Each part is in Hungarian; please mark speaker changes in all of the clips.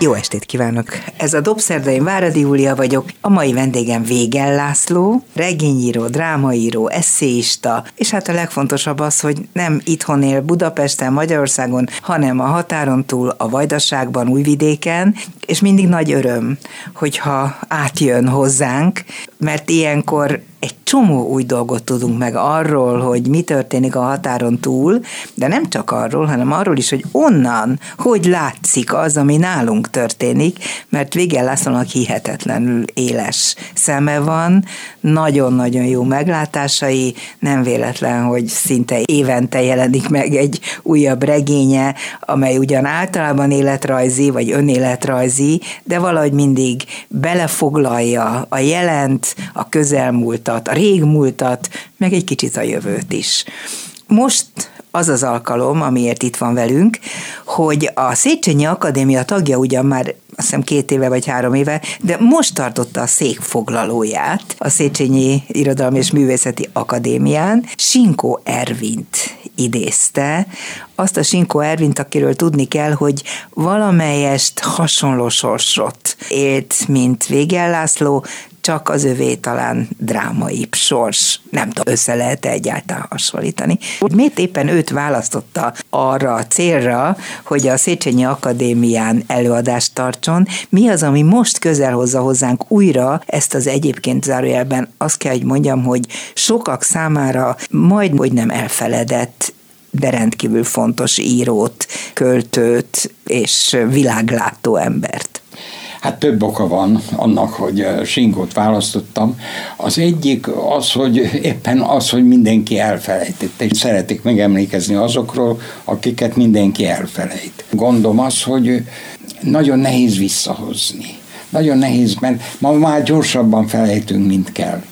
Speaker 1: Jó estét kívánok! Ez a Dobszerda, én Váradi Júlia vagyok. A mai vendégem Végel László, regényíró, drámaíró, eszéista, és hát a legfontosabb az, hogy nem itthon él Budapesten, Magyarországon, hanem a határon túl, a Vajdaságban, Újvidéken, és mindig nagy öröm, hogyha átjön hozzánk, mert ilyenkor egy csomó új dolgot tudunk meg arról, hogy mi történik a határon túl, de nem csak arról, hanem arról is, hogy onnan, hogy látszik az, ami nálunk történik, mert Végel Lászlónak hihetetlenül éles szeme van, nagyon-nagyon jó meglátásai, nem véletlen, hogy szinte évente jelenik meg egy újabb regénye, amely ugyan általában életrajzi, vagy önéletrajzi, de valahogy mindig belefoglalja a jelent, a közelmúltat, a régmúltat, meg egy kicsit a jövőt is. Most az az alkalom, amiért itt van velünk, hogy a Széchenyi Akadémia tagja ugyan már azt hiszem két éve vagy három éve, de most tartotta a székfoglalóját a Széchenyi Irodalmi és Művészeti Akadémián. Sinkó Ervint idézte, azt a Sinkó Ervint, akiről tudni kell, hogy valamelyest hasonló sorsot élt, mint Végel László, csak az övé talán drámai sors. Nem tudom, össze lehet -e egyáltalán hasonlítani. Miért éppen őt választotta arra a célra, hogy a Széchenyi Akadémián előadást tartson? Mi az, ami most közel hozza hozzánk újra ezt az egyébként zárójelben azt kell, hogy mondjam, hogy sokak számára majd, hogy nem elfeledett de rendkívül fontos írót, költőt és világlátó embert.
Speaker 2: Hát több oka van annak, hogy eh, Sinkót választottam. Az egyik az, hogy éppen az, hogy mindenki elfelejtette, és szeretik megemlékezni azokról, akiket mindenki elfelejt. Gondom az, hogy nagyon nehéz visszahozni nagyon nehéz, mert ma már gyorsabban felejtünk, mint kell.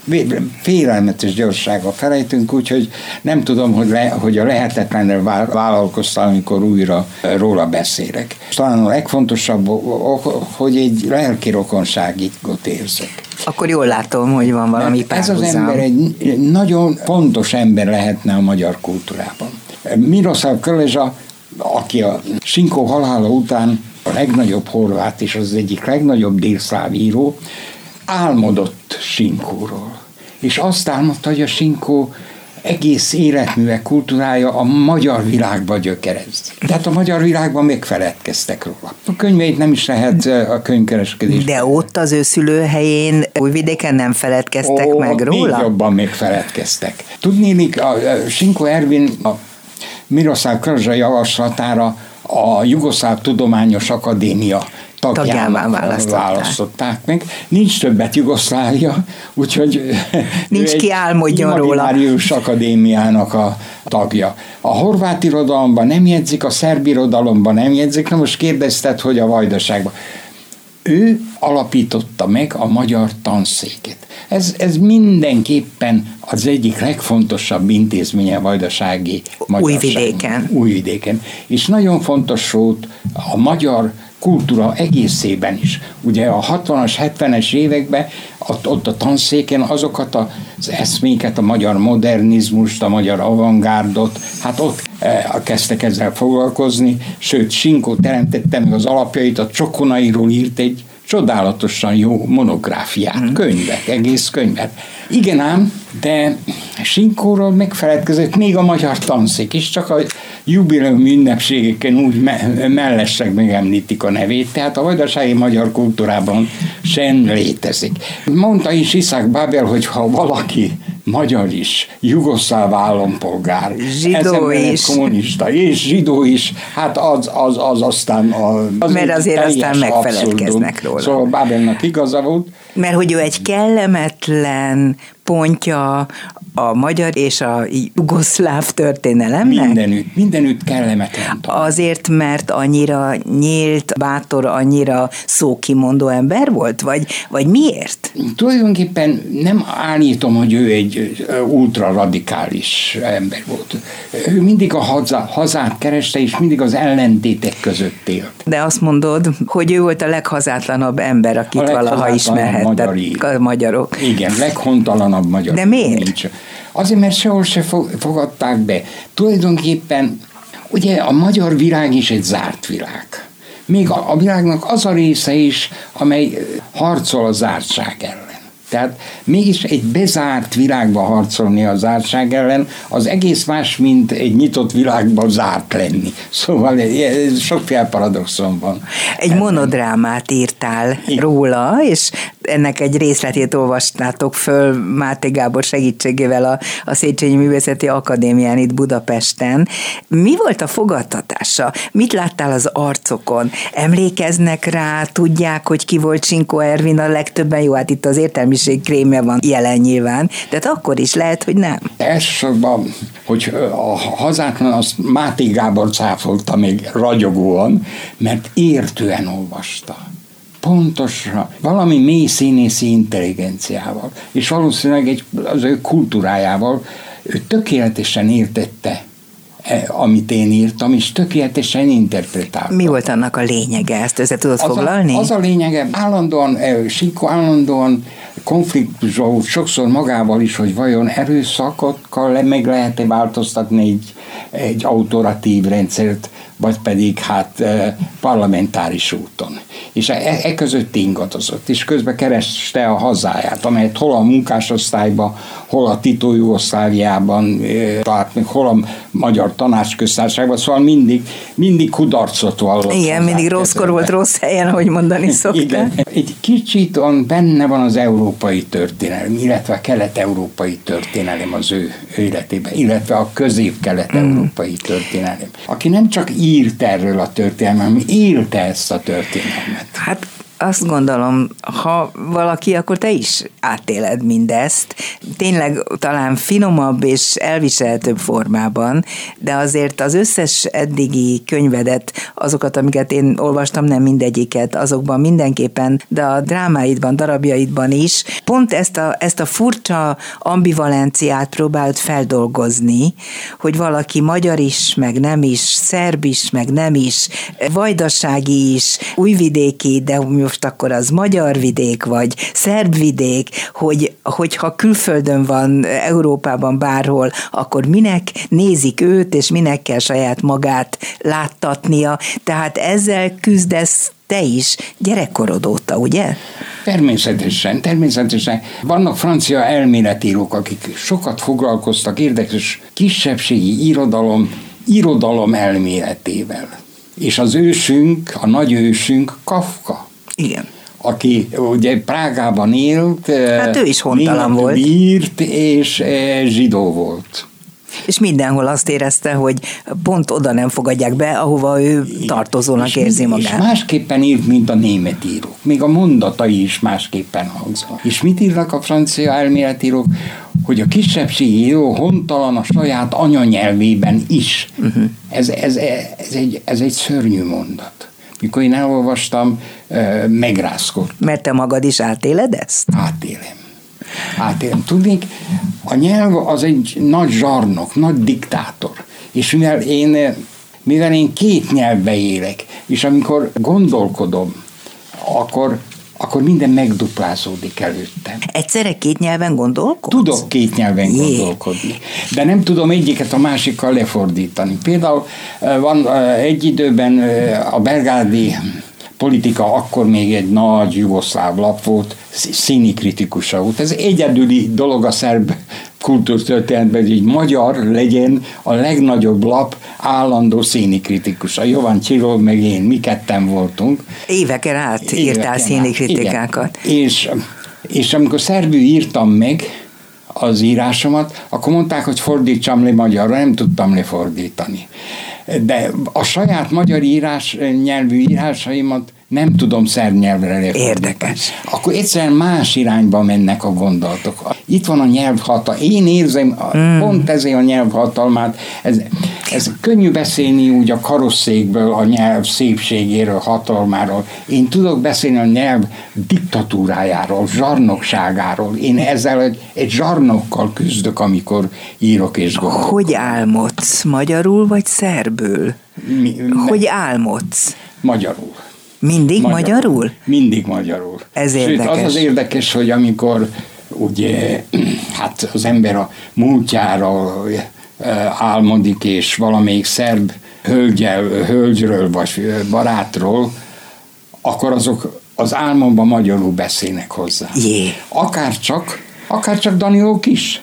Speaker 2: Félelmetes gyorsággal felejtünk, úgyhogy nem tudom, hogy, le, hogy a lehetetlenre vállalkoztam, amikor újra róla beszélek. Talán a legfontosabb, hogy egy lelki rokonságot érzek.
Speaker 1: Akkor jól látom, hogy van valami
Speaker 2: párhuzam. Ez az ember egy nagyon fontos ember lehetne a magyar kultúrában. Miroslav Kölezsa, aki a Sinkó halála után a legnagyobb horvát és az egyik legnagyobb délszláv író, álmodott Sinkóról. És azt álmodta, hogy a Sinkó egész életműve, kultúrája a magyar világba gyökerez. Tehát a magyar világban megfeledkeztek róla. A könyveit nem is lehet a könyvkereskedés.
Speaker 1: De ott az ő szülőhelyén Újvidéken nem feledkeztek Ó, meg róla?
Speaker 2: Még jobban megfeledkeztek. Tudnélik, a Sinko Ervin a Miroslav Krzsa javaslatára a Jugoszláv Tudományos Akadémia tagjává választották. választották meg. Nincs többet Jugoszlávia, úgyhogy
Speaker 1: Nincs ki álmodjon róla.
Speaker 2: Akadémiának a tagja. A horvát irodalomban nem jegyzik, a szerb irodalomban nem jegyzik, na most kérdezted, hogy a vajdaságban. Ő alapította meg a magyar tanszéket. Ez, ez mindenképpen az egyik legfontosabb intézménye a vajdasági
Speaker 1: Újvidéken.
Speaker 2: Újvidéken. És nagyon fontos volt a magyar kultúra egészében is. Ugye a 60-as, 70-es években ott, ott a tanszéken azokat az eszméket, a magyar modernizmust, a magyar avantgárdot, hát ott kezdtek ezzel foglalkozni, sőt, Sinkó teremtette meg az alapjait, a Csokonairól írt egy csodálatosan jó monográfiát, mm. könyvet, egész könyvet. Igen ám, de Sinkóról megfeledkezett még a magyar tanszék is, csak a jubileum ünnepségeken úgy me- mellesleg megemlítik a nevét, tehát a vajdasági magyar kultúrában sem létezik. Mondta is Iszák Bábel, hogy ha valaki magyar is, jugoszláv állampolgár,
Speaker 1: zsidó is,
Speaker 2: kommunista, és zsidó is, hát az, az, az aztán a,
Speaker 1: az Mert azért aztán megfeledkeznek abszurdum. róla.
Speaker 2: Szóval Bábelnak igaza volt.
Speaker 1: Mert hogy ő egy kellemetlen pontja a magyar és a jugoszláv történelemnek?
Speaker 2: Mindenütt, mindenütt kellemetlen.
Speaker 1: Azért, mert annyira nyílt, bátor, annyira szókimondó ember volt? Vagy, vagy miért?
Speaker 2: Tulajdonképpen nem állítom, hogy ő egy ultra radikális ember volt. Ő mindig a haza, hazát kereste, és mindig az ellentétek között élt.
Speaker 1: De azt mondod, hogy ő volt a leghazátlanabb ember, akit valaha ismerhettek a magyarok.
Speaker 2: Igen, leghontalanabb magyar.
Speaker 1: De miért? Nincs.
Speaker 2: Azért, mert sehol se fogadták be. Tulajdonképpen ugye a magyar világ is egy zárt világ még a, a világnak az a része is, amely harcol a zártság ellen. Tehát mégis egy bezárt világba harcolni a zártság ellen, az egész más, mint egy nyitott világban zárt lenni. Szóval sokféle paradoxon van.
Speaker 1: Egy monodrámát írtál Igen. róla, és ennek egy részletét olvastátok föl Máté Gábor segítségével a, a Széchenyi Művészeti Akadémián itt Budapesten. Mi volt a fogadtatása? Mit láttál az arcokon? Emlékeznek rá? Tudják, hogy ki volt Csinkó Ervin a legtöbben? Jó, hát itt az értelmiség krémje van jelen nyilván, de hát akkor is lehet, hogy nem.
Speaker 2: Elsősorban, hogy a hazátlan azt Máté Gábor cáfolta még ragyogóan, mert értően olvasta pontosan, valami mély színészi intelligenciával, és valószínűleg egy, az ő kultúrájával ő tökéletesen értette amit én írtam, és tökéletesen interpretáltam.
Speaker 1: Mi volt annak a lényege? Ezt össze tudod
Speaker 2: az
Speaker 1: foglalni?
Speaker 2: A, az a lényege, állandóan, e, Sikó állandóan konfliktusolt sokszor magával is, hogy vajon erőszakokkal meg lehet-e változtatni egy, egy autoratív rendszert, vagy pedig hát e, parlamentáris úton. És e, e között ingadozott, és közben kereste a hazáját, amelyet hol a munkásosztályban, hol a Tito Jugoszláviában, tehát hol a Magyar Tanácsköztársaságban, szóval mindig, mindig kudarcot vallott.
Speaker 1: Igen, mindig rosszkor volt rossz helyen, ahogy mondani szokták. Igen.
Speaker 2: Egy kicsit on, benne van az európai történelem, illetve a kelet-európai történelem az ő életében, illetve a közép-kelet-európai mm. történelem. Aki nem csak írt erről a történelmet, hanem élte ezt a történelmet.
Speaker 1: Hát azt gondolom, ha valaki, akkor te is átéled mindezt. Tényleg talán finomabb és elviselhetőbb formában, de azért az összes eddigi könyvedet, azokat, amiket én olvastam, nem mindegyiket, azokban mindenképpen, de a drámáidban, darabjaidban is, pont ezt a, ezt a furcsa ambivalenciát próbált feldolgozni, hogy valaki magyar is, meg nem is, szerb is, meg nem is, vajdasági is, újvidéki, de most akkor az magyar vidék, vagy szerb vidék, hogy hogyha külföldön van, Európában bárhol, akkor minek nézik őt, és minek kell saját magát láttatnia. Tehát ezzel küzdesz te is gyerekkorod óta, ugye?
Speaker 2: Természetesen, természetesen. Vannak francia elméletírók, akik sokat foglalkoztak érdekes kisebbségi irodalom, irodalom elméletével. És az ősünk, a nagy ősünk Kafka.
Speaker 1: Igen
Speaker 2: aki ugye Prágában élt,
Speaker 1: hát ő is hontalan volt.
Speaker 2: írt, és eh, zsidó volt.
Speaker 1: És mindenhol azt érezte, hogy pont oda nem fogadják be, ahova ő tartozónak és, érzi magát.
Speaker 2: És másképpen írt, mint a német írók. Még a mondatai is másképpen hangzanak. És mit írnak a francia elméletírók? Hogy a kisebbségi író hontalan a saját anyanyelvében is. Uh-huh. Ez, ez, ez, egy, ez egy szörnyű mondat mikor én elolvastam, megrázkodtam.
Speaker 1: Mert te magad is átéled ezt?
Speaker 2: Átélem. Átélem. Tudnék, a nyelv az egy nagy zsarnok, nagy diktátor. És mivel én, mivel én két nyelvbe élek, és amikor gondolkodom, akkor akkor minden megduplázódik előttem.
Speaker 1: Egyszerre két nyelven gondolkodsz?
Speaker 2: Tudok két nyelven Jé. gondolkodni, de nem tudom egyiket a másikkal lefordítani. Például van egy időben a belgádi politika akkor még egy nagy jugoszláv lap volt, színi kritikusa volt. Ez egyedüli dolog a szerb kultúrtörténetben, hogy egy magyar legyen a legnagyobb lap állandó színi kritikusa. Jovan Csiró, meg én, mi ketten voltunk.
Speaker 1: Éveken át írtál színi kritikákat.
Speaker 2: És, és amikor szerbű írtam meg, az írásomat, akkor mondták, hogy fordítsam le magyarra, nem tudtam lefordítani. De a saját magyar írás, nyelvű írásaimat nem tudom szernyelvre lefordítani.
Speaker 1: Érdekes.
Speaker 2: Akkor egyszerűen más irányba mennek a gondolatok. Itt van a nyelvhatalma. Én érzem mm. pont ezért a nyelvhatalmát. Ez, ez könnyű beszélni úgy a karosszékből, a nyelv szépségéről, hatalmáról. Én tudok beszélni a nyelv diktatúrájáról, zsarnokságáról. Én ezzel egy, egy zsarnokkal küzdök, amikor írok és gondolok.
Speaker 1: Hogy álmodsz? Magyarul vagy szerbül? Mi, hogy álmodsz?
Speaker 2: Magyarul.
Speaker 1: Mindig magyarul? magyarul?
Speaker 2: Mindig magyarul.
Speaker 1: Ez Sőt, érdekes.
Speaker 2: az az érdekes, hogy amikor ugye, hát az ember a múltjára álmodik, és valamelyik szerb hölgyel, hölgyről vagy barátról, akkor azok az álmomban magyarul beszélnek hozzá.
Speaker 1: Jé.
Speaker 2: Akár csak, akár csak Daniel is.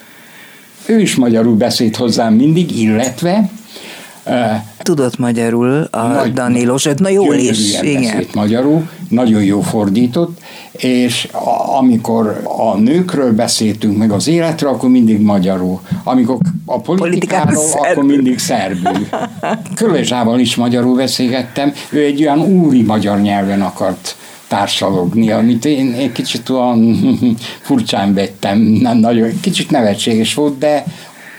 Speaker 2: Ő is magyarul beszélt hozzám mindig, illetve
Speaker 1: Tudott magyarul a Nagy, Danilos, na jól is.
Speaker 2: Igen. magyarul, nagyon jó fordított, és amikor a nőkről beszéltünk, meg az életről, akkor mindig magyarul. Amikor a politikáról, Politikán akkor mindig szerbül. Kölezsával is magyarul beszélgettem, ő egy olyan úri magyar nyelven akart társalogni, amit én egy kicsit olyan furcsán vettem, nem nagyon, kicsit nevetséges volt, de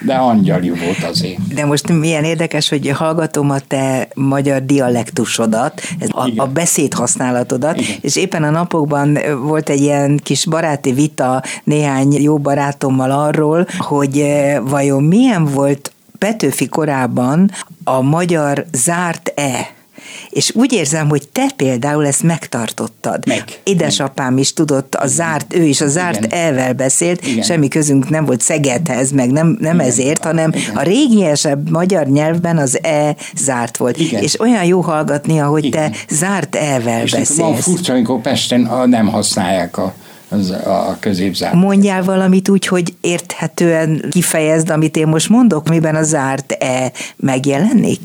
Speaker 2: de angyali volt azért.
Speaker 1: De most milyen érdekes, hogy hallgatom a te magyar dialektusodat, a, a beszédhasználatodat, Igen. és éppen a napokban volt egy ilyen kis baráti vita néhány jó barátommal arról, hogy vajon milyen volt Petőfi korában a magyar zárt-e és úgy érzem, hogy te például ezt megtartottad.
Speaker 2: Meg.
Speaker 1: Édesapám is tudott, a zárt, ő is a zárt Igen. elvel beszélt, Igen. semmi közünk nem volt Szegedhez, meg nem, nem Igen. ezért, hanem Igen. a régiesebb magyar nyelvben az e zárt volt. Igen. És olyan jó hallgatni, ahogy Igen. te zárt elvel és beszélsz. Van
Speaker 2: furcsa, amikor Pesten nem használják a az a középzárt.
Speaker 1: Mondjál valamit úgy, hogy érthetően kifejezd, amit én most mondok, miben a zárt E megjelenik?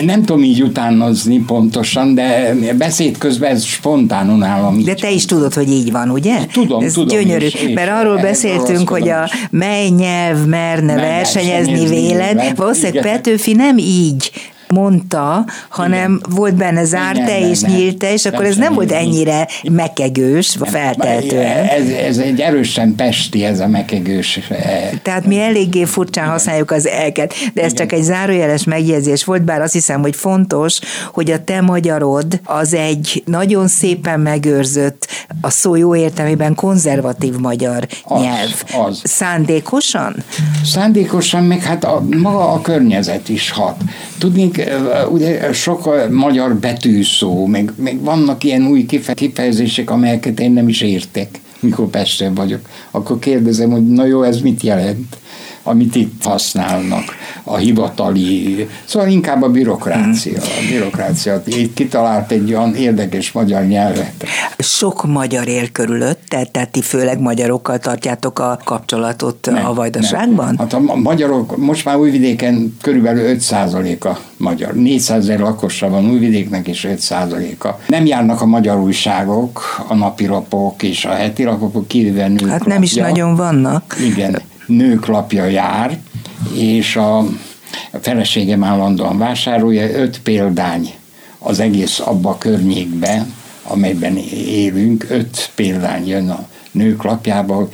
Speaker 2: Nem tudom így utánozni pontosan, de beszéd közben ez spontánon állam.
Speaker 1: De te is tudod, hogy így van, ugye?
Speaker 2: Tudom, ez tudom.
Speaker 1: gyönyörű, is, mert arról beszéltünk, hogy a mely nyelv merne versenyezni véled, valószínűleg Petőfi nem így mondta, hanem Igen. volt benne zárta és nyílte, és akkor ez nem volt ennyire mekegős, feltehetően.
Speaker 2: Ez, ez egy erősen pesti, ez a mekegős.
Speaker 1: Eh, Tehát mi eléggé furcsán használjuk az elket, de ez Igen. csak egy zárójeles megjegyzés volt, bár azt hiszem, hogy fontos, hogy a te magyarod az egy nagyon szépen megőrzött, a szó jó értelmében konzervatív magyar az, nyelv.
Speaker 2: Az.
Speaker 1: Szándékosan?
Speaker 2: Szándékosan, meg hát a, maga a környezet is hat. Tudnék, ugye sok magyar betűszó, meg, meg vannak ilyen új kifejezések, amelyeket én nem is értek, mikor Pesten vagyok. Akkor kérdezem, hogy na jó, ez mit jelent? Amit itt használnak, a hivatali, szóval inkább a bürokrácia. A bürokrácia itt kitalált egy olyan érdekes magyar nyelvet.
Speaker 1: Sok magyar él körülött, tehát, ti főleg magyarokkal tartjátok a kapcsolatot nem, a vajdaságban? Nem.
Speaker 2: Hát a magyarok, most már Újvidéken körülbelül 5% a magyar. 400 ezer lakosra van Újvidéknek, és 5%-a. Nem járnak a magyar újságok, a napilapok és a heti lapok, kivéve nők
Speaker 1: Hát nem lapja. is nagyon vannak.
Speaker 2: Igen nők lapja jár, és a feleségem állandóan vásárolja, öt példány az egész abba a környékbe, amelyben élünk, öt példány jön a nők lapjából,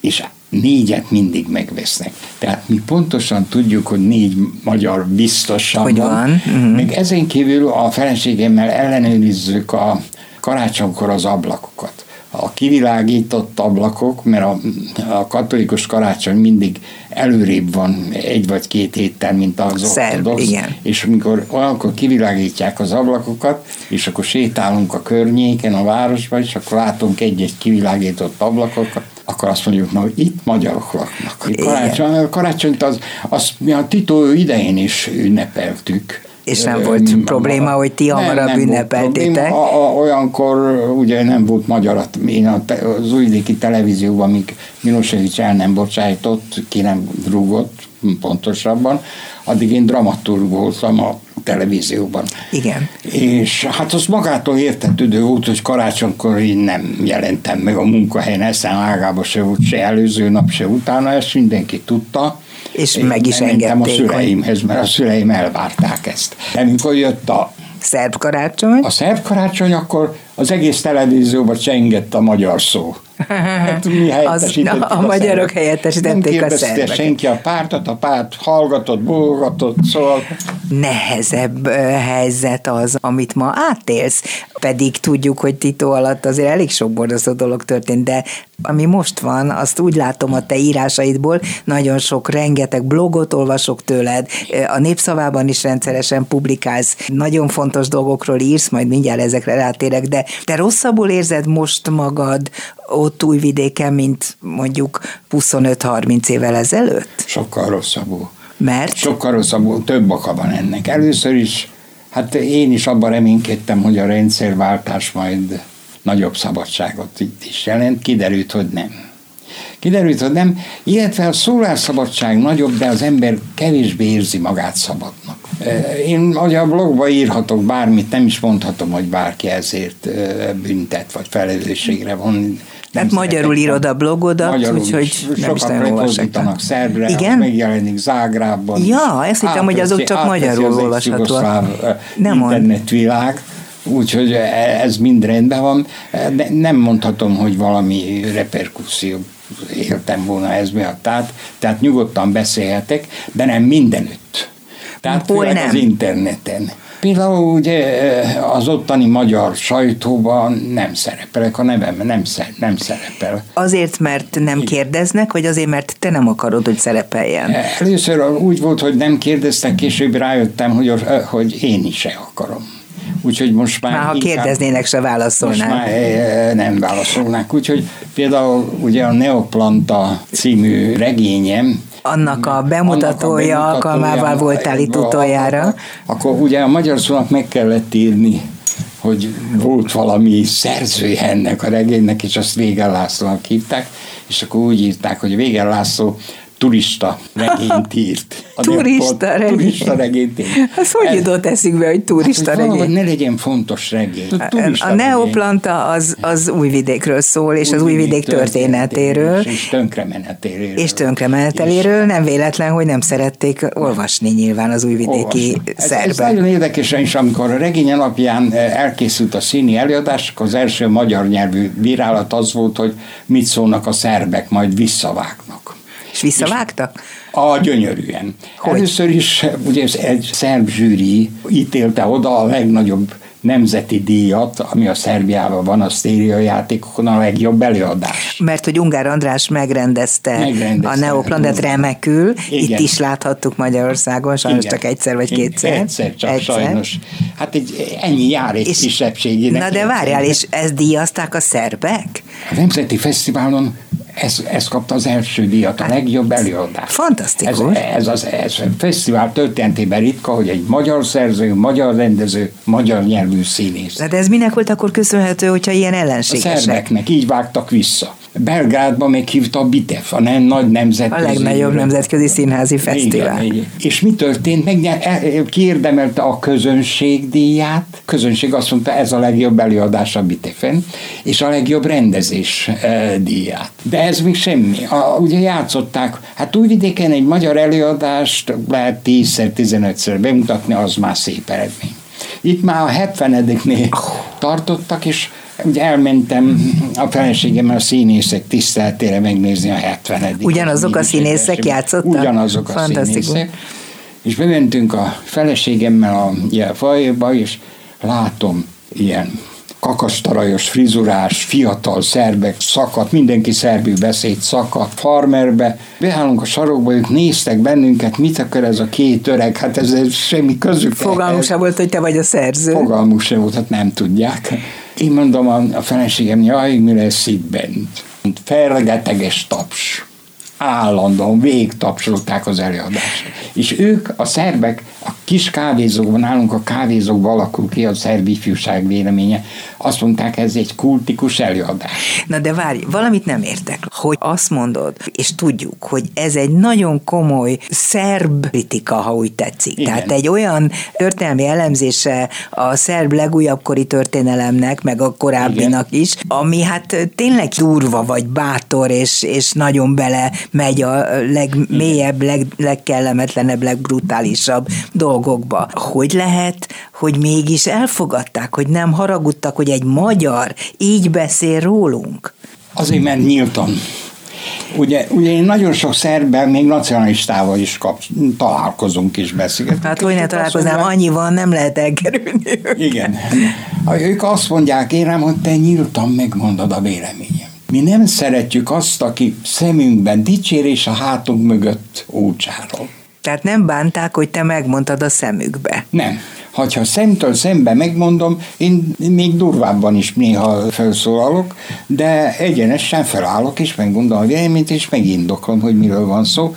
Speaker 2: és négyet mindig megvesznek. Tehát mi pontosan tudjuk, hogy négy magyar biztosan
Speaker 1: hogy van. van.
Speaker 2: Uh-huh. Még ezen kívül a feleségemmel ellenőrizzük a karácsonykor az ablakokat a kivilágított ablakok, mert a, a katolikus karácsony mindig előrébb van egy vagy két héttel, mint az Szerb, ortodox.
Speaker 1: Igen.
Speaker 2: És amikor olyankor kivilágítják az ablakokat, és akkor sétálunk a környéken, a városban, és akkor látunk egy-egy kivilágított ablakokat, akkor azt mondjuk, na, hogy itt magyarok laknak. Karácsony, karácsonyt az, azt mi a Tito idején is ünnepeltük
Speaker 1: és nem volt probléma, hogy ti hamarabb nem, nem ünnepeltétek?
Speaker 2: A, a, olyankor ugye nem volt magyar, én az újvidéki televízióban, amíg Milosevic el nem bocsájtott, ki nem rúgott pontosabban, addig én dramaturg voltam a televízióban.
Speaker 1: Igen.
Speaker 2: És hát az magától értetődő volt, hogy karácsonykor én nem jelentem meg a munkahelyen, ezen ágába se volt se előző nap, se utána, ezt mindenki tudta
Speaker 1: és Én meg is engedték.
Speaker 2: a szüleimhez, mert a szüleim elvárták ezt. Amikor jött a
Speaker 1: szerb karácsony.
Speaker 2: A szerb karácsony akkor az egész televízióban csengett a magyar szó.
Speaker 1: Hát, mi az, a, a, a magyarok helyettesítették
Speaker 2: a
Speaker 1: szerbeket.
Speaker 2: senki a pártot, a párt hallgatott, bólogatott, szóval...
Speaker 1: Nehezebb helyzet az, amit ma átélsz, pedig tudjuk, hogy Tito alatt azért elég sok borzasztó dolog történt, de ami most van, azt úgy látom a te írásaidból, nagyon sok, rengeteg blogot olvasok tőled, a népszavában is rendszeresen publikálsz, nagyon fontos dolgokról írsz, majd mindjárt ezekre rátérek, de te rosszabbul érzed most magad ott újvidéken, mint mondjuk 25-30 évvel ezelőtt?
Speaker 2: Sokkal rosszabbul.
Speaker 1: Mert?
Speaker 2: Sokkal rosszabbul, több oka van ennek. Először is, hát én is abban reménykedtem, hogy a rendszerváltás majd nagyobb szabadságot itt is jelent, kiderült, hogy nem. Kiderült, hogy nem, illetve a szólásszabadság nagyobb, de az ember kevésbé érzi magát szabadnak. Én ugye a blogba írhatok bármit, nem is mondhatom, hogy bárki ezért büntet, vagy felelősségre von.
Speaker 1: Tehát magyarul írod a blogodat, úgyhogy nem is
Speaker 2: nagyon szerbre, Igen? megjelenik Zágrában.
Speaker 1: Ja, ezt hittem, hogy azok csak magyarul olvashatóak.
Speaker 2: Nem internetvilág. Úgyhogy e, ez mind rendben van. De nem mondhatom, hogy valami reperkusszió éltem volna ez miatt. Tehát, tehát nyugodtan beszélhetek, de nem mindenütt. Tehát Hol nem? az interneten. Például ugye az ottani magyar sajtóban nem szerepelek, a nevem nem, szer, nem szerepel.
Speaker 1: Azért, mert nem kérdeznek, vagy azért, mert te nem akarod, hogy szerepeljen?
Speaker 2: Először úgy volt, hogy nem kérdeztek, később rájöttem, hogy, hogy én is se akarom. Úgyhogy most már... Már
Speaker 1: ha inkább, kérdeznének, se válaszolnák.
Speaker 2: Most már eh, nem válaszolnák. Úgyhogy például ugye a Neoplanta című regényem,
Speaker 1: annak a bemutatója, annak a alkalmával voltál itt utoljára.
Speaker 2: Akkor ugye a magyar szónak meg kellett írni hogy volt valami szerzője ennek a regénynek, és azt Vége Lászlónak hívták, és akkor úgy írták, hogy Vége László turista regényt írt.
Speaker 1: A turista regény. Turista regényt írt. Az hogy Ez, jutott eszükbe, hogy turista hát, regény?
Speaker 2: ne legyen fontos regény.
Speaker 1: A, a neoplanta az, az újvidékről szól, és új az újvidék történetéről.
Speaker 2: És tönkremenetéről.
Speaker 1: És tönkremeneteléről. Nem véletlen, hogy nem szerették olvasni nyilván az újvidéki szerbe. Ez, ez
Speaker 2: nagyon érdekes, és amikor a regény alapján eh, elkészült a színi előadás, az első magyar nyelvű virálat az volt, hogy mit szólnak a szerbek, majd visszavágnak.
Speaker 1: És visszavágtak?
Speaker 2: A gyönyörűen. Hogy? Először is ugye ez egy szerb zsűri ítélte oda a legnagyobb nemzeti díjat, ami a Szerbiában van a játékokon a legjobb előadás.
Speaker 1: Mert hogy Ungár András megrendezte, megrendezte a Neoplanet remekül, Igen. itt is láthattuk Magyarországon, sajnos Igen. csak egyszer vagy kétszer.
Speaker 2: Egyszer csak egyszer. sajnos. Hát egy, ennyi jár egy és, kisebbségi.
Speaker 1: Na de várjál, és ezt díjazták a szerbek?
Speaker 2: A Nemzeti Fesztiválon ez, ez kapta az első díjat, a legjobb előadás.
Speaker 1: Fantasztikus.
Speaker 2: Ez, ez, az, ez a fesztivál történetében ritka, hogy egy magyar szerző, magyar rendező, magyar nyelvű színész.
Speaker 1: De ez minek volt akkor köszönhető, hogyha ilyen ellenségesek?
Speaker 2: A szerbeknek, így vágtak vissza. Belgrádban még hívta a BITEF, a nem, nagy nemzetközi...
Speaker 1: A legnagyobb nemzetközi színházi fesztivál. Igen, igen.
Speaker 2: És mi történt? Meg kiérdemelte a közönség díját. A közönség azt mondta, ez a legjobb előadás a BITEF-en, és a legjobb rendezés e, díját. De ez még semmi. A, ugye játszották, hát újvidéken egy magyar előadást lehet 10-szer, 15-szer bemutatni, az már szép eredmény. Itt már a 70-nél tartottak, és ugye elmentem a feleségemmel a színészek tiszteltére megnézni a 70
Speaker 1: Ugyanazok a színészek játszottak?
Speaker 2: Ugyanazok a színészek. És bementünk a feleségemmel a ilyen fajéba, és látom ilyen kakastarajos, frizurás, fiatal szerbek, szakadt, mindenki szerbű beszéd, szakadt, farmerbe. Beállunk a sarokba, ők néztek bennünket, mit akar ez a két öreg, hát ez, ez semmi közük.
Speaker 1: Fogalmuk sem volt, hogy te vagy a szerző.
Speaker 2: Fogalmuk sem volt, hát nem tudják. Én mondom a, a feleségem, jaj, mi lesz itt bent? Fergeteges taps állandóan végtapsolták az előadást. És ők, a szerbek, a kis kávézókban, nálunk a kávézókban alakul ki a szerb ifjúság véleménye, azt mondták, ez egy kultikus előadás.
Speaker 1: Na de várj, valamit nem értek, hogy azt mondod, és tudjuk, hogy ez egy nagyon komoly szerb kritika, ha úgy tetszik. Igen. Tehát egy olyan történelmi elemzése a szerb legújabb kori történelemnek, meg a korábbinak Igen. is, ami hát tényleg durva, vagy bátor, és, és nagyon bele megy a legmélyebb, leg, legkellemetlenebb, legbrutálisabb dolgokba. Hogy lehet, hogy mégis elfogadták, hogy nem haragudtak, hogy egy magyar így beszél rólunk?
Speaker 2: Azért, mert nyíltan. Ugye, ugye én nagyon sok szerben, még nacionalistával is kap, találkozunk és beszélgetünk.
Speaker 1: Hát hogy ne találkoznám, annyi van, nem lehet elkerülni.
Speaker 2: Igen. Ők azt mondják, érem, hogy te nyíltan megmondod a véleményem. Mi nem szeretjük azt, aki szemünkben dicsér és a hátunk mögött ócsárol.
Speaker 1: Tehát nem bánták, hogy te megmondtad a szemükbe.
Speaker 2: Nem. Ha szemtől szembe megmondom, én még durvábban is néha felszólalok, de egyenesen felállok, és megmondom a véleményt, és megindoklom, hogy miről van szó.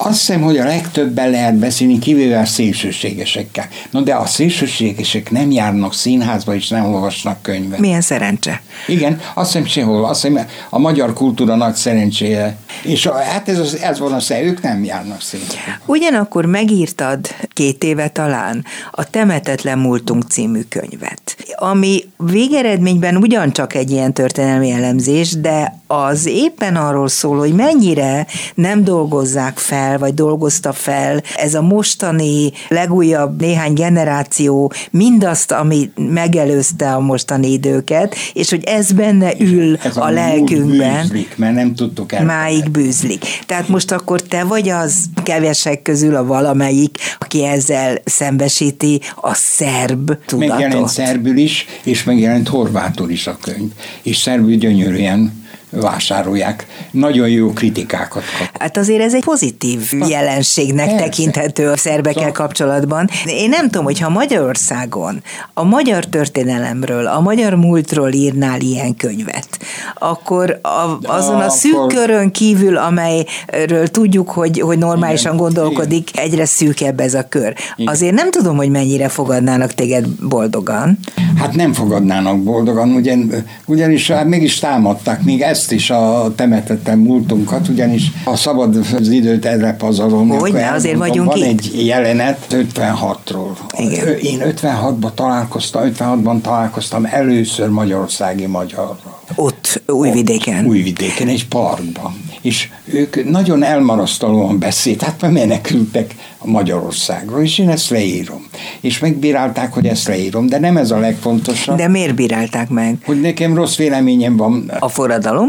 Speaker 2: Azt hiszem, hogy a legtöbben lehet beszélni, kivéve a szélsőségesekkel. No, de a szélsőségesek nem járnak színházba, és nem olvasnak könyvet.
Speaker 1: Milyen szerencse.
Speaker 2: Igen, azt hiszem sehol. Azt hiszem, a magyar kultúra nagy szerencséje. És a, hát ez, ez van a szem, ők nem járnak színházba.
Speaker 1: Ugyanakkor megírtad két éve talán a Temetetlen múltunk című könyvet, ami végeredményben ugyancsak egy ilyen történelmi elemzés, de az éppen arról szól, hogy mennyire nem dolgozzák fel, vagy dolgozta fel ez a mostani, legújabb néhány generáció mindazt, ami megelőzte a mostani időket, és hogy ez benne ül ez a, a lelkünkben.
Speaker 2: Bűzlik, mert nem tudtuk el.
Speaker 1: Máig bűzlik. Tehát most akkor te vagy az kevesek közül a valamelyik, aki ezzel szembesíti a szerb tudatot.
Speaker 2: Megjelent szerbül is, és megjelent horvátul is a könyv. És szerbül gyönyörűen vásárolják. Nagyon jó kritikákat kap.
Speaker 1: Hát azért ez egy pozitív jelenségnek Persze. tekinthető a szerbekkel szóval... kapcsolatban. Én nem tudom, hogyha Magyarországon a magyar történelemről, a magyar múltról írnál ilyen könyvet, akkor a, azon a szűk akkor... körön kívül, amelyről tudjuk, hogy, hogy normálisan Igen. gondolkodik, Igen. egyre szűkebb ez a kör. Igen. Azért nem tudom, hogy mennyire fogadnának téged boldogan.
Speaker 2: Hát nem fogadnának boldogan, ugyan, ugyanis hát mégis támadták még ezt ezt is a temetettem múltunkat, ugyanis a szabad az időt erre pazarolni.
Speaker 1: Hogy ne, azért vagyunk
Speaker 2: Van itt. egy jelenet 56-ról. Igen. Én 56-ban találkoztam, 56-ban találkoztam először magyarországi magyarral.
Speaker 1: Ott, Újvidéken?
Speaker 2: Újvidéken, egy parkban. És ők nagyon elmarasztalóan beszélt, hát menekültek Magyarországról, és én ezt leírom. És megbírálták, hogy ezt leírom, de nem ez a legfontosabb.
Speaker 1: De miért bírálták meg?
Speaker 2: Hogy nekem rossz véleményem van.
Speaker 1: A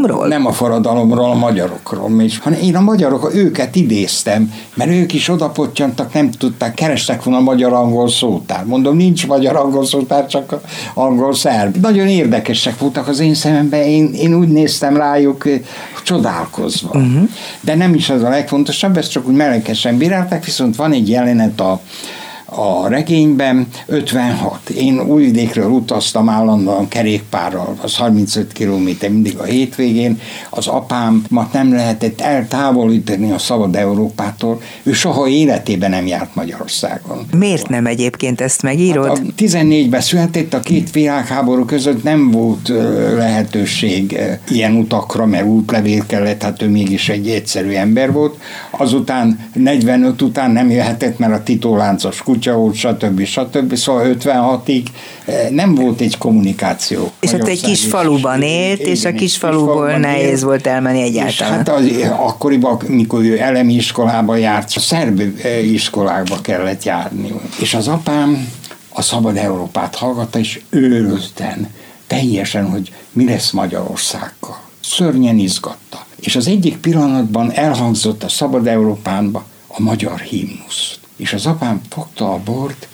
Speaker 1: forradalomról?
Speaker 2: Nem a forradalomról, a magyarokról. És, hanem én a magyarok, őket idéztem, mert ők is odapottyantak, nem tudták, kerestek volna magyar-angol szótár. Mondom, nincs magyar-angol szótár, csak angol-szerb. Nagyon érdekesek voltak az én szememben, én, én úgy néztem rájuk, csodálkozva. Uh-huh. De nem is ez a legfontosabb, ezt csak úgy melekesen bírálták, viszont van egy jelenet a a regényben 56. Én Újvidékről utaztam állandóan kerékpárral, az 35 km mindig a hétvégén. Az apámat nem lehetett eltávolítani a szabad Európától. Ő soha életében nem járt Magyarországon.
Speaker 1: Miért nem egyébként ezt megírod? Hát
Speaker 2: a 14-ben született, a két világháború között nem volt lehetőség ilyen utakra, mert útlevél kellett, hát ő mégis egy egyszerű ember volt. Azután 45 után nem jöhetett, mert a titoláncos kutya kutya volt, stb. stb. Szóval 56-ig eh, nem volt egy kommunikáció.
Speaker 1: És hát egy kis faluban élt, és a kis faluból nehéz élt, volt elmenni egyáltalán.
Speaker 2: Hát az, akkoriban, mikor ő elemi iskolába járt, a szerb eh, iskolába kellett járni. És az apám a Szabad Európát hallgatta, és őrülten, teljesen, hogy mi lesz Magyarországgal. Szörnyen izgatta. És az egyik pillanatban elhangzott a Szabad Európánba a magyar himnusz. És az apám fogta a bort,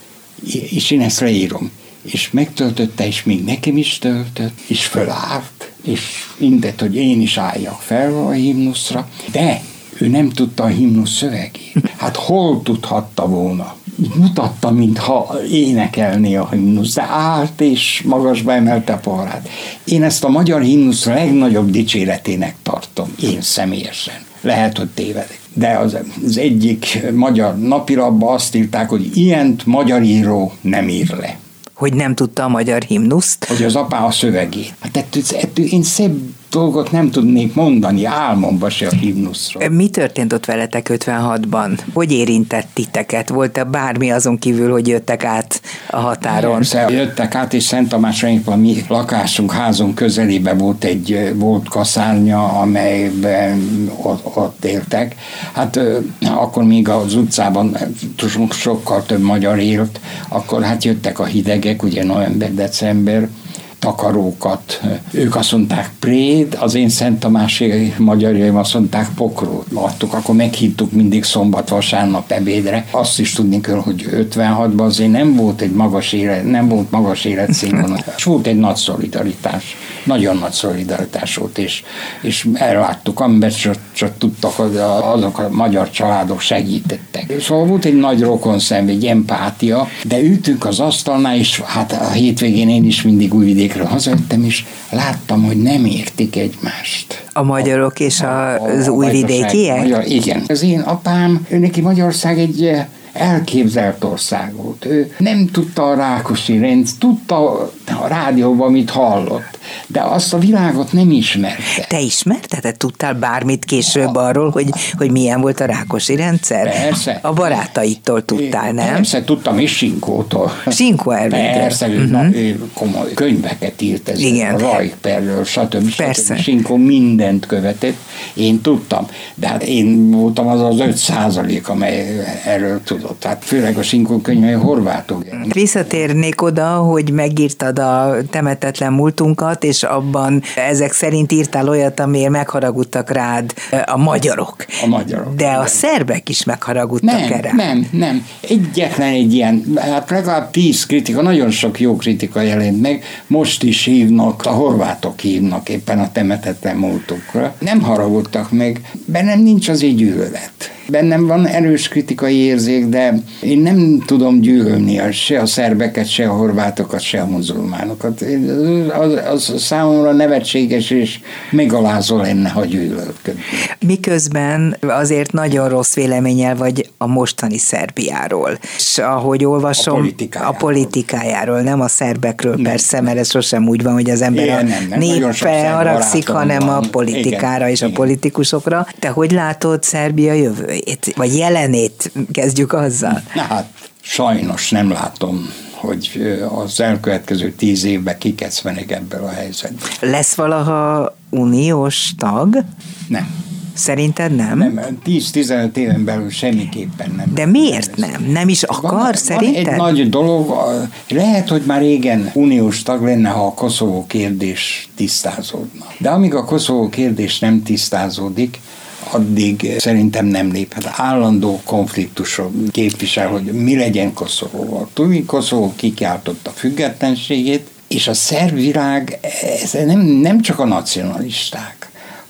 Speaker 2: és én ezt leírom. És megtöltötte, és még nekem is töltött, és fölállt, és intett, hogy én is álljak fel a himnuszra, de ő nem tudta a himnusz szövegét. Hát hol tudhatta volna? Mutatta, mintha énekelné a himnusz, de állt és magasba emelte a poharát. Én ezt a magyar himnusz legnagyobb dicséretének tartom, én személyesen. Lehet, hogy tévedek de az, az egyik magyar napilapban azt írták, hogy ilyent magyar író nem ír le
Speaker 1: hogy nem tudta a magyar himnuszt,
Speaker 2: hogy az apá a szövegét. Hát ettől, ettől én szebb dolgot nem tudnék mondani álmomba se a himnuszról.
Speaker 1: Mi történt ott veletek 56-ban? Hogy érintett titeket? Volt-e bármi azon kívül, hogy jöttek át a határon?
Speaker 2: Persze, jöttek át, és Szent Tamásainkban a mi lakásunk, házunk közelébe volt egy volt kaszárnya, amelyben ott, ott éltek. Hát akkor még az utcában sokkal több magyar élt, akkor hát jöttek a hidegek, ugye november-december, takarókat. Ők azt mondták Préd, az én Szent Tamási magyarjaim azt mondták Pokrót. Adtuk, akkor meghívtuk mindig szombat, vasárnap ebédre. Azt is tudni kell, hogy 56-ban azért nem volt egy magas élet, nem volt magas életszínvonal. És volt egy nagy szolidaritás. Nagyon nagy szolidaritás volt, és, és elláttuk, amiben csak, csak tudtak, azok a magyar családok segítettek. Szóval volt egy nagy rokonszenv, egy empátia, de ültünk az asztalnál, és hát a hétvégén én is mindig újvidék vidékről hazajöttem, és láttam, hogy nem értik egymást.
Speaker 1: A magyarok és a, az újvidékiek?
Speaker 2: Magyar, igen. Az én apám, ő neki Magyarország egy eh, elképzelt ország volt. Ő nem tudta a Rákosi rend, tudta a rádióban, mit hallott de azt a világot nem ismerte.
Speaker 1: Te ismerted? Te tudtál bármit később arról, hogy, hogy milyen volt a rákosi rendszer?
Speaker 2: Persze.
Speaker 1: A barátaitól tudtál, nem?
Speaker 2: Persze, tudtam is Sinkótól.
Speaker 1: Sinkó Ervindről.
Speaker 2: Persze, uh-huh. na, ő komoly könyveket írt ez Igen. a Rajperről, stb.
Speaker 1: Persze. Stb.
Speaker 2: Sinkó mindent követett, én tudtam, de hát én voltam az az 5 százalék, amely erről tudott. Tehát főleg a Sinkó könyvei horvátok.
Speaker 1: Visszatérnék oda, hogy megírtad a temetetlen múltunkat, és abban ezek szerint írtál olyat, amiért megharagudtak rád a magyarok.
Speaker 2: A magyarok.
Speaker 1: De a szerbek is megharagudtak
Speaker 2: nem,
Speaker 1: erre.
Speaker 2: Nem, nem. Egyetlen egy ilyen, hát legalább tíz kritika, nagyon sok jó kritika jelent meg, most is hívnak, a horvátok hívnak éppen a temetetlen múltukra. Nem haragudtak meg, bennem nincs az így gyűlölet. Bennem van erős kritikai érzék, de én nem tudom gyűlölni se a szerbeket, se a horvátokat, se a muzulmánokat. Az, az számomra nevetséges és megalázó lenne, ha gyűlölködni.
Speaker 1: Miközben azért nagyon rossz véleménnyel vagy a mostani Szerbiáról. És ahogy olvasom, a
Speaker 2: politikájáról,
Speaker 1: a politikájáról nem a szerbekről nem. persze, mert ez sosem úgy van, hogy az ember Igen, a nem, nem. népe haragszik, hanem van. a politikára Igen, és Igen. a politikusokra. Te hogy látod Szerbia jövő? Jövőjét, vagy jelenét kezdjük azzal?
Speaker 2: Na hát, sajnos nem látom hogy az elkövetkező tíz évben kikecmenek ebből a helyzetből.
Speaker 1: Lesz valaha uniós tag?
Speaker 2: Nem.
Speaker 1: Szerinted nem?
Speaker 2: Nem, 10-15 éven belül semmiképpen nem.
Speaker 1: De miért nem? Nem is akar van, szerinted?
Speaker 2: Van egy nagy dolog, lehet, hogy már régen uniós tag lenne, ha a Koszovó kérdés tisztázódna. De amíg a Koszovó kérdés nem tisztázódik, addig szerintem nem léphet. Állandó konfliktusok képvisel, hogy mi legyen Koszovóval. Tudni, Koszovó kikiáltotta függetlenségét, és a szerb világ, ez nem, nem csak a nacionalisták,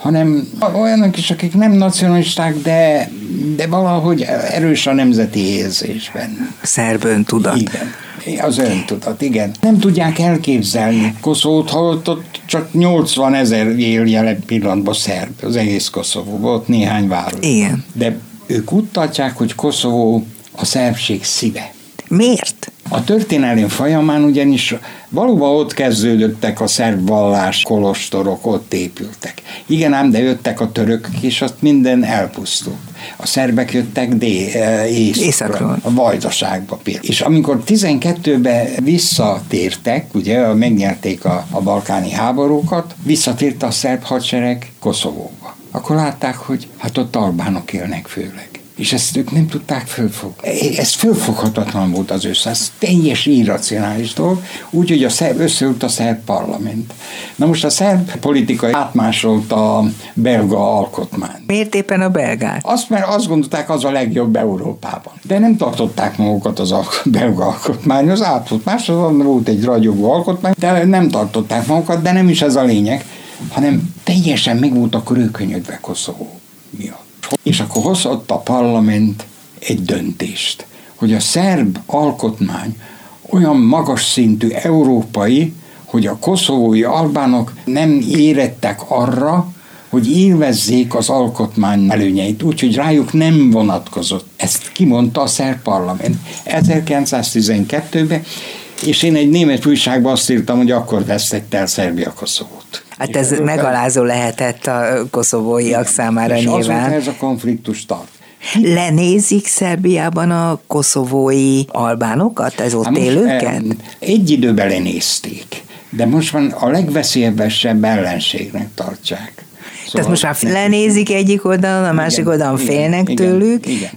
Speaker 2: hanem olyanok is, akik nem nacionalisták, de, de valahogy erős a nemzeti érzésben.
Speaker 1: Szerb öntudat.
Speaker 2: Igen. Az öntudat, igen. Nem tudják elképzelni Koszovót, ha ott, ott csak 80 ezer él jelen pillanatban szerb, az egész Koszovó, volt néhány város.
Speaker 1: Igen.
Speaker 2: De ők úgy tartják, hogy Koszovó a szerbség szíve.
Speaker 1: Miért?
Speaker 2: A történelem folyamán ugyanis valóban ott kezdődöttek a szerb vallás, kolostorok, ott épültek. Igen ám, de jöttek a törökök, és azt minden elpusztult. A szerbek jöttek dél, eh, északra, a vajdaságba például. És amikor 12-ben visszatértek, ugye megnyerték a, a balkáni háborúkat, visszatért a szerb hadsereg Koszovóba. Akkor látták, hogy hát ott albánok élnek főleg és ezt ők nem tudták fölfogni. Ez fölfoghatatlan volt az össze, ez teljes irracionális dolog, úgyhogy a szerb, összeült a szerb parlament. Na most a szerb politika átmásolt a belga alkotmány.
Speaker 1: Miért éppen a belgák?
Speaker 2: Azt, mert azt gondolták, az a legjobb Európában. De nem tartották magukat az a belga alkotmány, az át volt másodban, volt egy ragyogó alkotmány, de nem tartották magukat, de nem is ez a lényeg, hanem teljesen meg voltak rőkönyödve Koszovó miatt. És akkor hozott a parlament egy döntést, hogy a szerb alkotmány olyan magas szintű európai, hogy a koszovói albánok nem érettek arra, hogy élvezzék az alkotmány előnyeit, úgyhogy rájuk nem vonatkozott. Ezt kimondta a szerb parlament 1912-ben, és én egy német újságban azt írtam, hogy akkor vesztette el Szerbia Koszovót.
Speaker 1: Hát ez megalázó lehetett a koszovóiak számára
Speaker 2: és
Speaker 1: nyilván.
Speaker 2: ez a konfliktus tart.
Speaker 1: Lenézik Szerbiában a koszovói albánokat, ez ott hát élőket?
Speaker 2: Egy időben lenézték, de most van a legveszélyesebb ellenségnek tartják.
Speaker 1: Szóval Tehát most már lenézik egyik oldalon, a másik igen, oldalon igen, félnek igen, tőlük. Igen.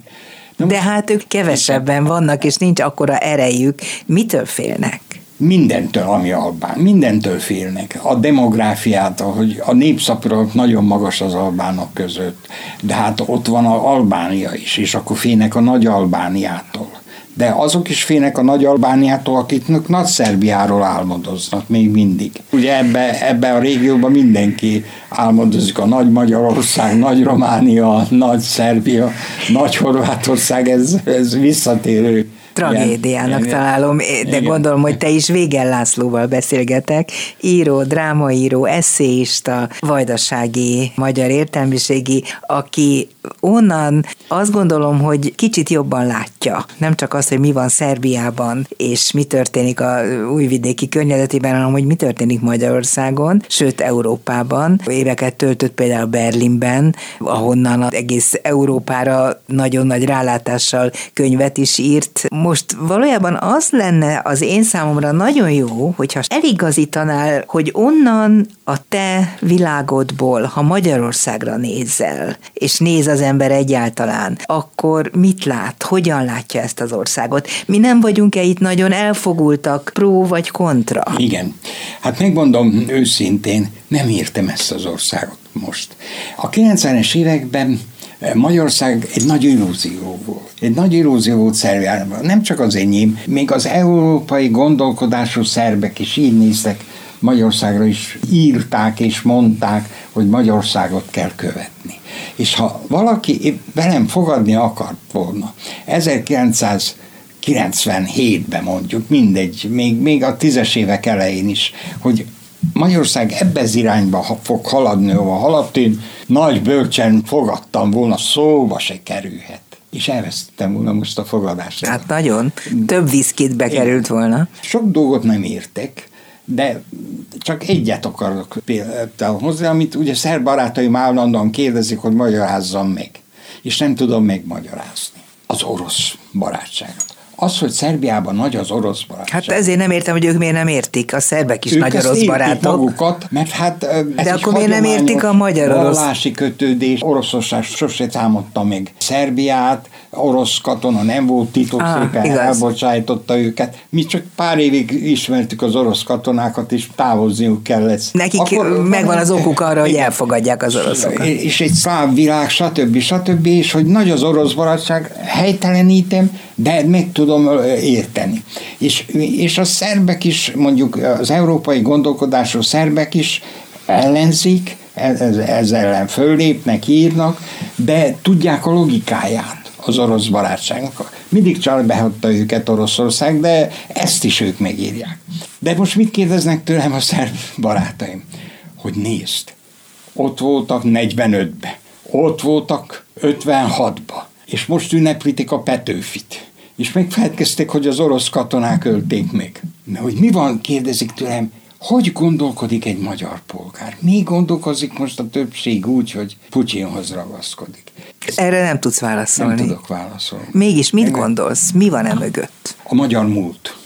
Speaker 1: De, de hát ők kevesebben vannak, és nincs akkora erejük. Mitől félnek?
Speaker 2: Mindentől, ami albán, mindentől félnek. A demográfiától, hogy a népszapra nagyon magas az albánok között, de hát ott van a Albánia is, és akkor félnek a nagy Albániától. De azok is félnek a nagy Albániától, akiknek nagy Szerbiáról álmodoznak még mindig. Ugye ebbe, ebbe a régióban mindenki álmodozik a nagy Magyarország, nagy Románia, nagy Szerbia, nagy Horvátország, ez, ez visszatérő
Speaker 1: tragédiának igen, találom, de igen. gondolom, hogy te is Végel Lászlóval beszélgetek, író, drámaíró, eszéista, vajdasági magyar értelmiségi, aki onnan azt gondolom, hogy kicsit jobban látja. Nem csak azt, hogy mi van Szerbiában, és mi történik a újvidéki környezetében, hanem hogy mi történik Magyarországon, sőt Európában. Éveket töltött például Berlinben, ahonnan az egész Európára nagyon nagy rálátással könyvet is írt. Most valójában az lenne az én számomra nagyon jó, hogyha eligazítanál, hogy onnan a te világodból, ha Magyarországra nézel, és néz az ember egyáltalán, akkor mit lát? Hogyan látja ezt az országot? Mi nem vagyunk-e itt nagyon elfogultak, pró vagy kontra?
Speaker 2: Igen. Hát megmondom őszintén, nem értem ezt az országot most. A 90-es években Magyarország egy nagy illúzió volt. Egy nagy illúzió volt Szerbiában. Nem csak az enyém, még az európai gondolkodású szerbek is így néztek Magyarországra is írták és mondták, hogy Magyarországot kell követni. És ha valaki velem fogadni akart volna, 1997-ben mondjuk, mindegy, még, még a tízes évek elején is, hogy Magyarország ebbe az irányba fog haladni, ahova haladt, én nagy bölcsen fogadtam volna, szóba se kerülhet. És elvesztettem volna most a fogadást.
Speaker 1: Hát nagyon. Több viszkit bekerült volna.
Speaker 2: Sok dolgot nem értek, de csak egyet akarok például hozzá, amit ugye szerb barátaim állandóan kérdezik, hogy magyarázzam meg. És nem tudom megmagyarázni. Az orosz barátságot. Az, hogy Szerbiában nagy az orosz barátság.
Speaker 1: Hát ezért nem értem, hogy ők miért nem értik. A szerbek is ők nagy orosz barátok.
Speaker 2: magukat, mert hát
Speaker 1: ez De akkor miért nem értik a magyar orosz?
Speaker 2: Vallási kötődés, oroszosság sose támadta meg Szerbiát, orosz katona nem volt titok, ah, szépen igaz. elbocsájtotta őket. Mi csak pár évig ismertük az orosz katonákat, és távozniuk kellett.
Speaker 1: Nekik Akkor, megvan az okuk arra, hogy elfogadják az oroszokat.
Speaker 2: És egy szláv világ, stb. stb. És hogy nagy az orosz barátság, helytelenítem, de meg tudom érteni. És, és a szerbek is, mondjuk az európai gondolkodású szerbek is ellenzik, ezzel ellen föllépnek, írnak, de tudják a logikáját az orosz barátságnak. Mindig csak behagyta őket Oroszország, de ezt is ők megírják. De most mit kérdeznek tőlem a szerb barátaim? Hogy nézd, ott voltak 45-be, ott voltak 56-ba, és most ünnepítik a Petőfit. És megfelelkeztek, hogy az orosz katonák ölték meg. Na, hogy mi van, kérdezik tőlem, hogy gondolkodik egy magyar polgár? Mi gondolkozik most a többség úgy, hogy Putyinhoz ragaszkodik?
Speaker 1: Erre nem tudsz válaszolni.
Speaker 2: Nem tudok válaszolni.
Speaker 1: Mégis mit Engem? gondolsz? Mi van e mögött?
Speaker 2: A magyar múlt.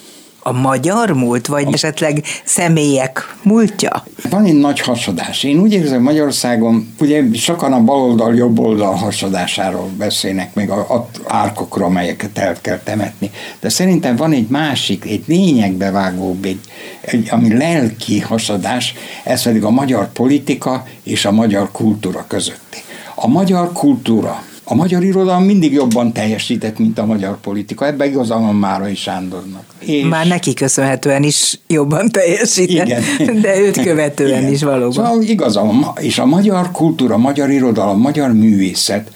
Speaker 1: A magyar múlt, vagy a... esetleg személyek múltja?
Speaker 2: Van egy nagy hasadás. Én úgy érzem Magyarországon, ugye sokan a baloldal, jobboldal hasadásáról beszélnek, meg a, a árkokról, amelyeket el kell temetni. De szerintem van egy másik, egy lényegbe vágóbb, egy, egy, ami lelki hasadás, ez pedig a magyar politika és a magyar kultúra közötti. A magyar kultúra, a magyar irodalom mindig jobban teljesített, mint a magyar politika. Ebben igaza van Márai Sándornak.
Speaker 1: És... Már neki köszönhetően is jobban teljesített, Igen. de őt követően Igen. is valóban.
Speaker 2: Szóval igaza van. És a magyar kultúra, a magyar irodalom, a magyar művészet,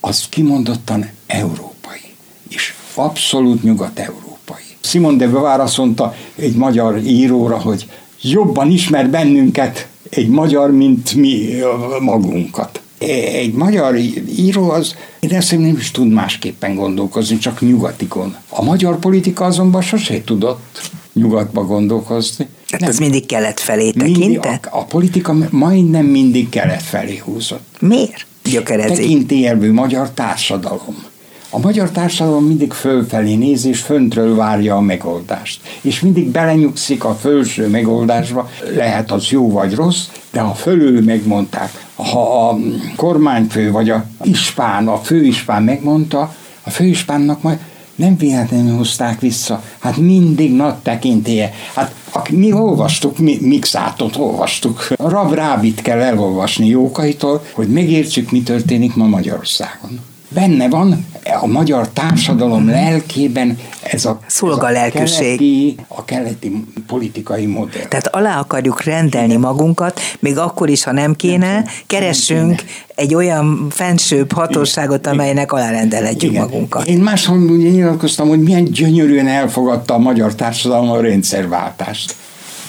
Speaker 2: az kimondottan európai. És abszolút nyugat-európai. Simon de Beauvoir azt mondta egy magyar íróra, hogy jobban ismer bennünket egy magyar, mint mi magunkat egy magyar író az én ezt nem is tud másképpen gondolkozni, csak nyugatikon. A magyar politika azonban sose tudott nyugatba gondolkozni.
Speaker 1: Hát nem. az mindig kelet felé tekintett?
Speaker 2: A, a politika majdnem mindig kelet felé húzott.
Speaker 1: Miért? Gyökerezik.
Speaker 2: Tekintélyelvű magyar társadalom. A magyar társadalom mindig fölfelé néz, és föntről várja a megoldást. És mindig belenyugszik a fölső megoldásba, lehet az jó vagy rossz, de ha fölül megmondták, ha a kormányfő vagy a ispán, a főispán megmondta, a főispánnak majd nem véletlenül hozták vissza. Hát mindig nagy tekintélye. Hát mi olvastuk, mi, Mixátot olvastuk. Rab Rábit kell elolvasni Jókaitól, hogy megértsük, mi történik ma Magyarországon benne van a magyar társadalom lelkében ez a,
Speaker 1: Szolga
Speaker 2: ez a, keleti, a keleti politikai modell.
Speaker 1: Tehát alá akarjuk rendelni magunkat, még akkor is, ha nem kéne, keressünk egy olyan fensőbb hatóságot, amelynek alárendelhetjük Igen. magunkat.
Speaker 2: Én máshol nyilatkoztam, hogy milyen gyönyörűen elfogadta a magyar társadalom a rendszerváltást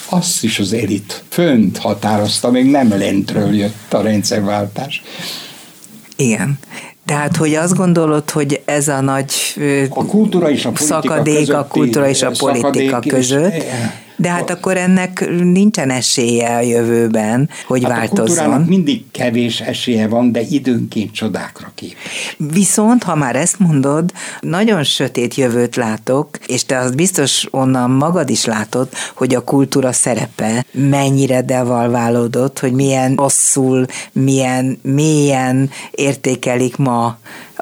Speaker 2: azt is az elit fönt határozta, még nem lentről jött a rendszerváltás.
Speaker 1: Igen. Tehát, hogy azt gondolod, hogy ez a nagy
Speaker 2: a kultúra és a
Speaker 1: szakadék a kultúra és a politika között, és, de hát akkor ennek nincsen esélye a jövőben, hogy hát változzon. A
Speaker 2: mindig kevés esélye van, de időnként csodákra kép.
Speaker 1: Viszont, ha már ezt mondod, nagyon sötét jövőt látok, és te azt biztos onnan magad is látod, hogy a kultúra szerepe mennyire devalválódott, hogy milyen rosszul, milyen mélyen értékelik ma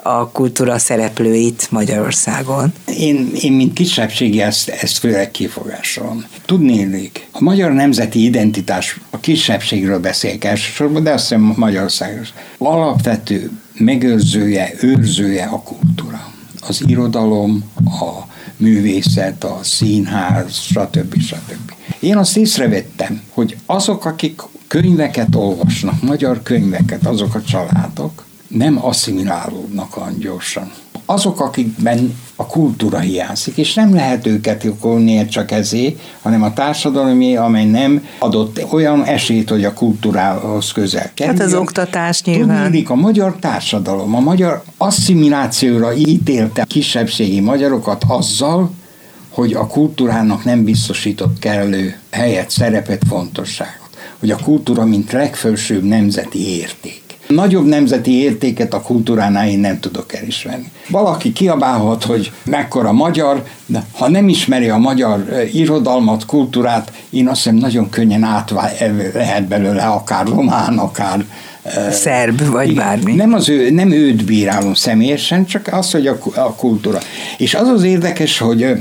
Speaker 1: a kultúra szereplőit Magyarországon?
Speaker 2: Én, én mint kisebbségi ezt, ezt főleg kifogásolom. Tudnélik, a magyar nemzeti identitás, a kisebbségről beszélek elsősorban, de azt hiszem Magyarországos. Alapvető megőrzője, őrzője a kultúra. Az irodalom, a művészet, a színház, stb. stb. Én azt észrevettem, hogy azok, akik könyveket olvasnak, magyar könyveket, azok a családok, nem asszimilálódnak olyan gyorsan. Azok, akikben a kultúra hiányzik, és nem lehet őket okolni csak ezé, hanem a társadalomé, amely nem adott olyan esélyt, hogy a kultúrához közel kerüljön.
Speaker 1: Hát az oktatás nyilván.
Speaker 2: Tudnék, a magyar társadalom, a magyar asszimilációra ítélte kisebbségi magyarokat azzal, hogy a kultúrának nem biztosított kellő helyet, szerepet, fontosságot. Hogy a kultúra, mint legfelsőbb nemzeti érték. Nagyobb nemzeti értéket a kultúránál én nem tudok elismerni. Valaki kiabálhat, hogy mekkora magyar, de ha nem ismeri a magyar irodalmat, kultúrát, én azt hiszem nagyon könnyen átvá lehet belőle akár román, akár
Speaker 1: szerb, vagy igen, bármi.
Speaker 2: Nem, az ő, nem őt bírálom személyesen, csak az, hogy a, a kultúra. És az az érdekes, hogy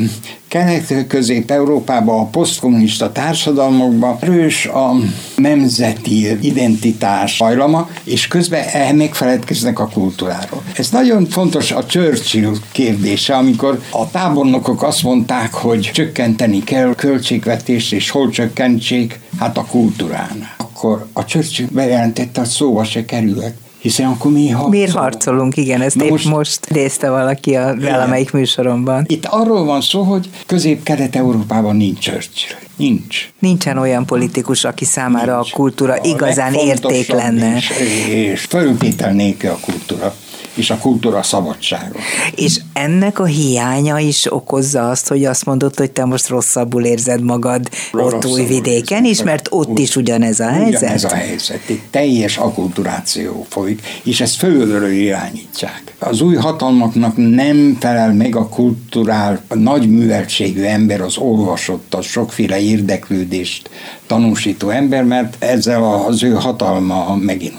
Speaker 2: Kelet-Közép-Európában, a posztkommunista társadalmakban erős a nemzeti identitás hajlama, és közben megfeledkeznek a kultúráról. Ez nagyon fontos a Churchill kérdése, amikor a tábornokok azt mondták, hogy csökkenteni kell költségvetést, és hol csökkentsék, hát a kultúránál. Akkor a Churchill bejelentette, hogy szóba se kerülhet hiszen akkor mi harcolunk.
Speaker 1: Miért harcolunk, igen, ezt épp most, most nézte valaki a valamelyik műsoromban.
Speaker 2: Itt arról van szó, hogy közép-kelet-európában nincs Churchill. Nincs.
Speaker 1: Nincsen olyan politikus, aki számára nincs. a kultúra a igazán érték lenne. És,
Speaker 2: és föltétel nélkül a kultúra és a kultúra szabadsága.
Speaker 1: És ennek a hiánya is okozza azt, hogy azt mondod, hogy te most rosszabbul érzed magad rosszabbul ott új vidéken is, mert ott úgy, is ugyanez a helyzet.
Speaker 2: Ugyanez a helyzet. Egy teljes akulturáció folyik, és ezt fölülről irányítják. Az új hatalmaknak nem felel meg a kulturál, a nagy műveltségű ember, az olvasott, az sokféle érdeklődést tanúsító ember, mert ezzel az ő hatalma megint.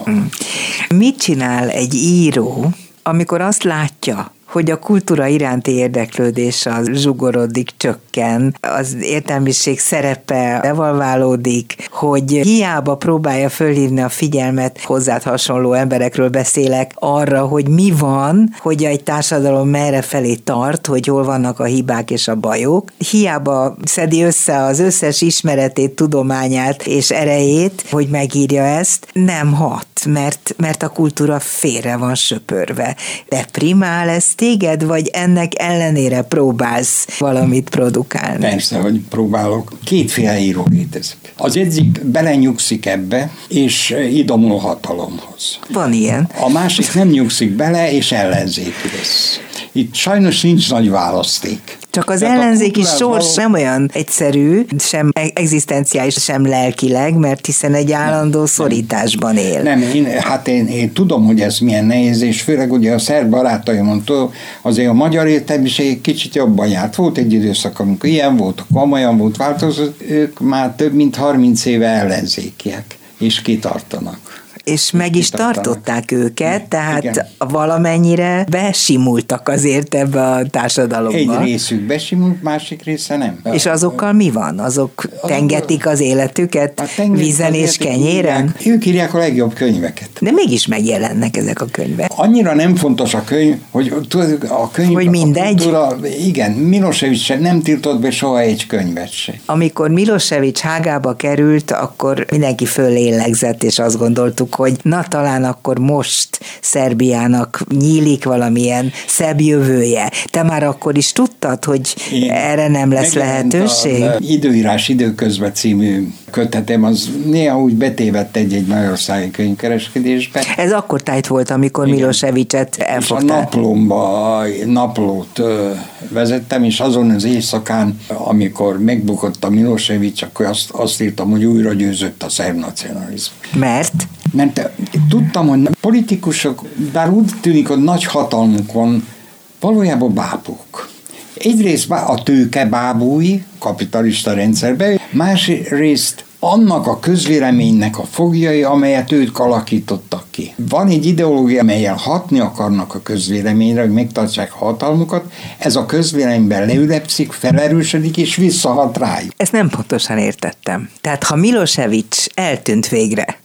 Speaker 1: Mit csinál egy író, amikor azt látja, hogy a kultúra iránti érdeklődés az zsugorodik, csökken, az értelmiség szerepe devalválódik, hogy hiába próbálja fölhívni a figyelmet, hozzád hasonló emberekről beszélek, arra, hogy mi van, hogy egy társadalom merre felé tart, hogy hol vannak a hibák és a bajok. Hiába szedi össze az összes ismeretét, tudományát és erejét, hogy megírja ezt, nem hat, mert, mert a kultúra félre van söpörve. De primál ez téged, vagy ennek ellenére próbálsz valamit produkálni?
Speaker 2: Persze, hogy próbálok. Kétféle író létezik. Az egyik belenyugszik ebbe, és idomul hatalomhoz.
Speaker 1: Van ilyen.
Speaker 2: A másik nem nyugszik bele, és ellenzéki lesz. Itt sajnos nincs nagy választék.
Speaker 1: Csak az
Speaker 2: Tehát
Speaker 1: ellenzéki sors
Speaker 2: való-
Speaker 1: nem olyan egyszerű, sem egzisztenciális, sem lelkileg, mert hiszen egy állandó szorításban él.
Speaker 2: Nem, én, hát én, én tudom, hogy ez milyen nehéz, és főleg ugye a szerb barátaimon azért a magyar értelmiség egy kicsit jobban járt. Volt egy időszak, amikor ilyen volt, komolyan volt, változott, ők már több mint 30 éve ellenzékiek, és kitartanak.
Speaker 1: És meg is tartották őket, tehát
Speaker 2: Igen.
Speaker 1: valamennyire besimultak azért ebbe a társadalomba.
Speaker 2: Egy részük besimult, másik része nem.
Speaker 1: És azokkal mi van? Azok tengetik az életüket
Speaker 2: Hát tengeri-
Speaker 1: vízen és kenyéren?
Speaker 2: írják- Ők írják a legjobb könyveket.
Speaker 1: De mégis megjelennek ezek a könyvek.
Speaker 2: Annyira nem fontos a könyv, hogy a könyv...
Speaker 1: Hogy
Speaker 2: a
Speaker 1: mindegy?
Speaker 2: kultúra- igen, Milosevic se nem tiltott be soha egy könyvet se.
Speaker 1: Amikor Milosevic hágába került, akkor mindenki fölélegzett, és azt gondoltuk, hogy na talán akkor most Szerbiának nyílik valamilyen szebb jövője. Te már akkor is tudtad, hogy
Speaker 2: Én-
Speaker 1: erre nem lesz lehetőség?
Speaker 2: A időírás időközben című kötetem, az néha úgy betévedt egy-egy magyarországi könyvkereskedésbe.
Speaker 1: Ez akkor tájt volt, amikor. Milosevicet
Speaker 2: És a naplomba naplót vezettem, és azon az éjszakán, amikor megbukott a Milosevic, akkor azt, azt írtam, hogy újra győzött a szerb nacionalizmus.
Speaker 1: Mert
Speaker 2: Mert tudtam, hogy politikusok, bár úgy tűnik, hogy nagy hatalmuk van, valójában bábuk. Egyrészt a tőke bábúi, kapitalista rendszerben, másrészt annak a közvéleménynek a fogjai, amelyet ők alakítottak ki. Van egy ideológia, amelyel hatni akarnak a közvéleményre, hogy megtartsák a hatalmukat, ez a közvéleményben leülepszik, felerősödik és visszahat rájuk.
Speaker 1: ezt nem pontosan értettem. Tehát ha Milosevic eltűnt végre,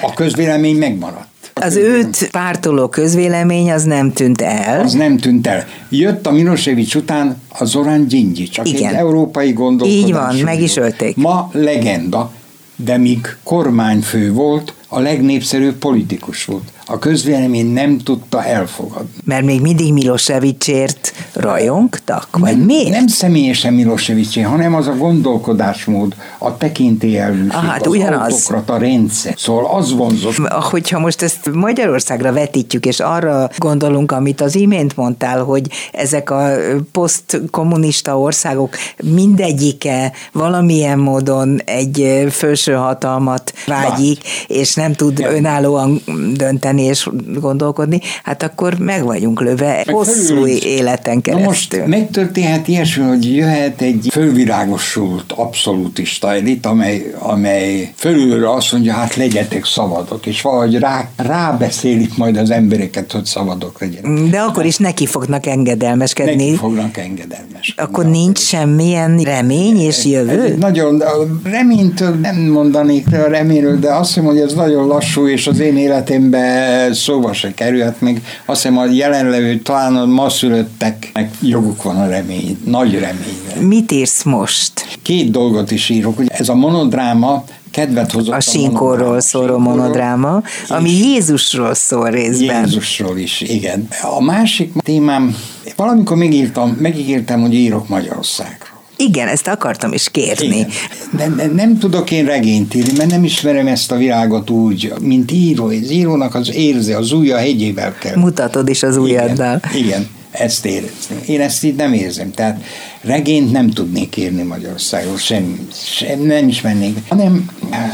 Speaker 2: A közvélemény megmaradt.
Speaker 1: az őt pártoló közvélemény az nem tűnt el,
Speaker 2: Az nem tűnt el. Jött a Milosevic után a Zoran Gyingyi, csak
Speaker 1: Igen.
Speaker 2: egy európai gondolkodás.
Speaker 1: Így van, meg is ölték.
Speaker 2: Ma legenda, de míg kormányfő volt, a legnépszerűbb politikus volt. A közvélemény nem tudta elfogadni.
Speaker 1: mert még mindig Milosevicért rajongtak, vagy
Speaker 2: nem,
Speaker 1: miért?
Speaker 2: Nem személyesen Milosevicé, hanem az a gondolkodásmód, a tekintélyelvűség,
Speaker 1: Ah, hát
Speaker 2: az
Speaker 1: ugyanaz.
Speaker 2: autokrata rendszer. Szóval az vonzott.
Speaker 1: Hogyha most ezt Magyarországra vetítjük, és arra gondolunk, amit az imént mondtál, hogy ezek a posztkommunista országok mindegyike valamilyen módon egy felső hatalmat vágyik, és nem tud
Speaker 2: Ja.
Speaker 1: önállóan dönteni és gondolkodni, hát akkor meg vagyunk löve
Speaker 2: Meg
Speaker 1: hosszú
Speaker 2: fölül-
Speaker 1: életen
Speaker 2: Na
Speaker 1: keresztül.
Speaker 2: most megtörténhet ilyesmi, hogy jöhet egy fölvilágosult abszolútista elit, amely, amely fölülről azt mondja, hát legyetek szabadok, és valahogy rá, rábeszélik majd az embereket, hogy szabadok legyenek.
Speaker 1: De akkor is neki fognak engedelmeskedni.
Speaker 2: Neki fognak engedelmes.
Speaker 1: Akkor nincs semmilyen remény és jövő?
Speaker 2: nagyon, reménytől nem mondanék a reményről, de azt hiszem, hogy ez nagyon lassú, és az én életemben szóba se kerülhet meg. Azt hiszem, a jelenlevő, talán a ma szülötteknek joguk van a remény, nagy reményre.
Speaker 1: Mit írsz most?
Speaker 2: Két dolgot is írok, hogy ez a monodráma kedvet hozott
Speaker 1: A sinkóról szóló monodráma, ami Jézusról szól részben.
Speaker 2: Jézusról is, igen. A másik témám, valamikor megírtam, megígértem, hogy írok Magyarországról.
Speaker 1: Igen, ezt akartam is kérni.
Speaker 2: Igen. De, de nem tudok én regényt írni, mert nem ismerem ezt a világot úgy, mint író. Az írónak az érzi, az ujja hegyével kell.
Speaker 1: Mutatod is az ujjaddal.
Speaker 2: Igen, igen, ezt érezni. Én ezt így nem érzem. Tehát regényt nem tudnék írni Magyarországon, sem, sem nem is mennék. Hanem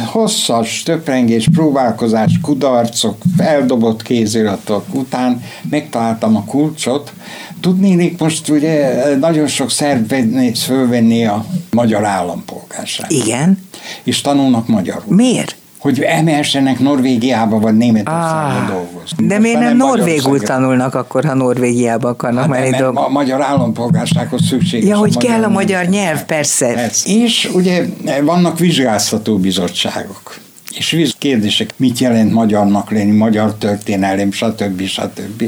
Speaker 2: hosszas, töprengés, próbálkozás, kudarcok, eldobott kéziratok után megtaláltam a kulcsot. Tudnélik most ugye nagyon sok szerb fölvenni a magyar állampolgárságot.
Speaker 1: Igen.
Speaker 2: És tanulnak magyarul.
Speaker 1: Miért?
Speaker 2: Hogy emelsenek Norvégiába vagy Németországba
Speaker 1: Ah,
Speaker 2: dolgozni.
Speaker 1: de miért nem norvégul tanulnak akkor, ha Norvégiába akarnak
Speaker 2: Hát
Speaker 1: menni dolgozni?
Speaker 2: a magyar állampolgársághoz szükséges.
Speaker 1: Ja, hogy kell a magyar nyelv, persze.
Speaker 2: Persze. És ugye vannak vizsgáztató bizottságok. És kérdések, mit jelent magyarnak lenni, magyar történelem, stb. stb.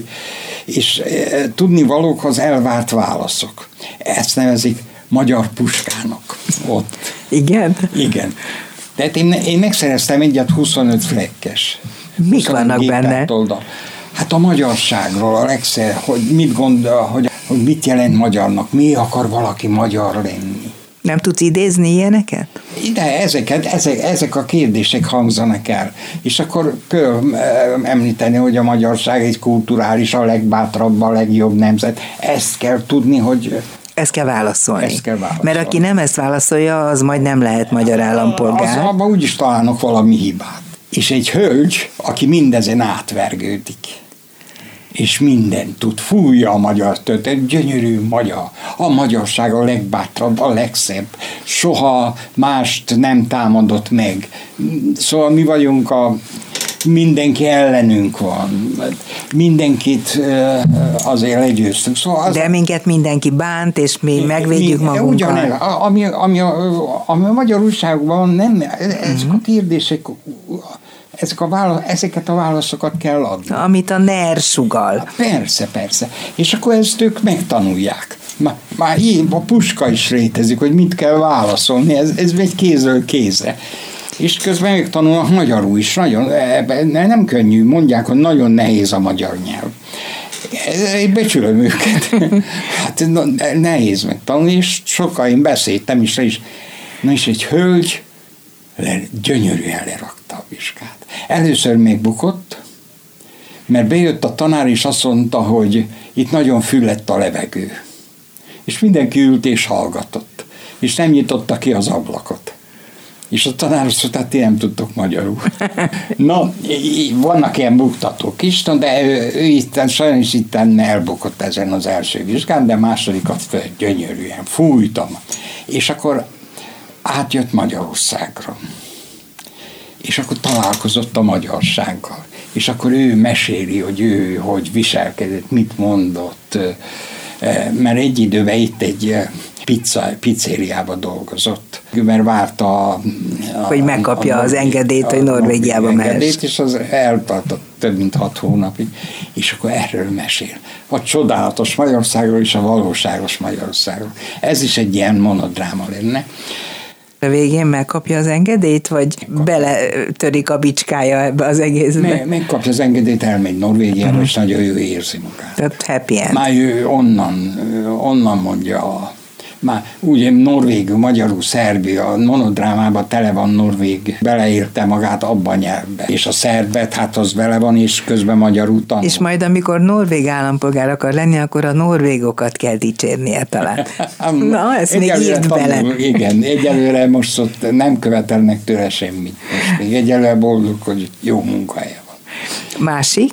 Speaker 2: És e, tudni valók az elvárt válaszok. Ezt nevezik magyar puskának ott.
Speaker 1: Igen?
Speaker 2: Igen. Tehát én, én megszereztem egyet 25 flekkes.
Speaker 1: Mik
Speaker 2: 25
Speaker 1: vannak benne?
Speaker 2: géppártoldal. Hát a magyarságról, a legszer, hogy mit gondol, hogy, hogy mit jelent magyarnak, mi akar valaki magyar lenni.
Speaker 1: Nem tudsz idézni ilyeneket?
Speaker 2: De ezeket, ezek, ezek a kérdések hangzanak el. És akkor kell említeni, hogy a magyarság egy kulturális, a legbátrabb, a legjobb nemzet. Ezt kell tudni, hogy
Speaker 1: Ezt kell válaszolni.
Speaker 2: Ezt kell válaszolni.
Speaker 1: Mert aki nem ezt válaszolja, az majd nem lehet magyar állampolgár.
Speaker 2: Az, abban úgyis találnak valami hibát. És egy hölgy, aki mindezen átvergődik, és mindent tud, fújja a magyar egy gyönyörű magyar. A magyarság a legbátrabb, a legszebb. Soha mást nem támadott meg. Szóval mi vagyunk a mindenki ellenünk van. Mindenkit azért legyőztünk. Szóval az,
Speaker 1: De minket mindenki bánt, és mi megvédjük magunkat.
Speaker 2: Ugyanez, ami, ami, a, ami a magyar újságban nem, ezek a kérdések ezek a válasz, ezeket a válaszokat kell adni.
Speaker 1: Amit a NER sugal.
Speaker 2: Persze, persze. És akkor ezt ők megtanulják. Már, már a puska is létezik, hogy mit kell válaszolni, ez, ez egy kézről kézre. És közben megtanulnak magyarul is. Nagyon, nem könnyű, mondják, hogy nagyon nehéz a magyar nyelv. Én becsülöm őket. Hát nehéz megtanulni, és sokkal én beszéltem is, és na és egy hölgy le, gyönyörűen lerakta a vizsgát. Először még bukott, mert bejött a tanár, és azt mondta, hogy itt nagyon füllett a levegő. És mindenki ült és hallgatott, és nem nyitotta ki az ablakot. És a tanár azt mondta, hát ti nem tudtok magyarul. Na, vannak ilyen buktatók is, de ő, ő itten, sajnos itten elbukott ezen az első vizsgán, de másodikat föl, gyönyörűen fújtam. És akkor átjött Magyarországra. És akkor találkozott a magyarsággal. És akkor ő meséli, hogy ő hogy viselkedett, mit mondott, mert egy időben itt egy pizza, pizzériába dolgozott, mert várta a,
Speaker 1: a, hogy megkapja a, a az engedélyt, hogy Norvégiába mehet.
Speaker 2: és az eltartott több mint hat hónapig, és akkor erről mesél. A csodálatos Magyarországról és a valóságos Magyarországról. Ez is egy ilyen monodráma lenne
Speaker 1: a végén megkapja az engedélyt, vagy beletörik a bicskája ebbe az egészbe?
Speaker 2: Meg, megkapja az engedélyt, elmegy Norvégiába, uh-huh. és nagyon jó érzi magát.
Speaker 1: Tehát happy end.
Speaker 2: Már ő onnan, onnan mondja a már úgy norvégül, magyarul, szerbia, a monodrámában tele van norvég, beleérte magát abban a nyelvbe. És a szerbet, hát az vele van, és közben magyarul tanul.
Speaker 1: És majd amikor norvég állampolgár akar lenni, akkor a norvégokat kell dicsérnie talán. Na, ezt még írd bele.
Speaker 2: Igen, egyelőre most ott nem követelnek tőle semmit. Most még egyelőre boldog, hogy jó munkahelye van.
Speaker 1: Másik?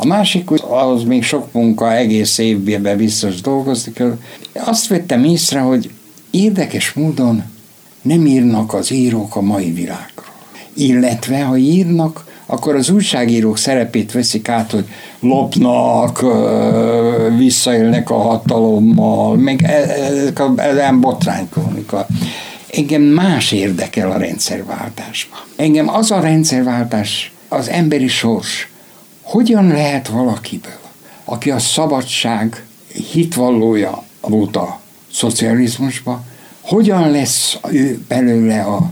Speaker 2: A másik, az még sok munka, egész évben biztos dolgozni kell. Azt vettem észre, hogy érdekes módon nem írnak az írók a mai világról. Illetve, ha írnak, akkor az újságírók szerepét veszik át, hogy lopnak, visszaélnek a hatalommal, meg e, ezek a botránykrónika. Engem más érdekel a rendszerváltásban. Engem az a rendszerváltás, az emberi sors, hogyan lehet valakiből, aki a szabadság hitvallója volt a szocializmusba, hogyan lesz ő belőle a,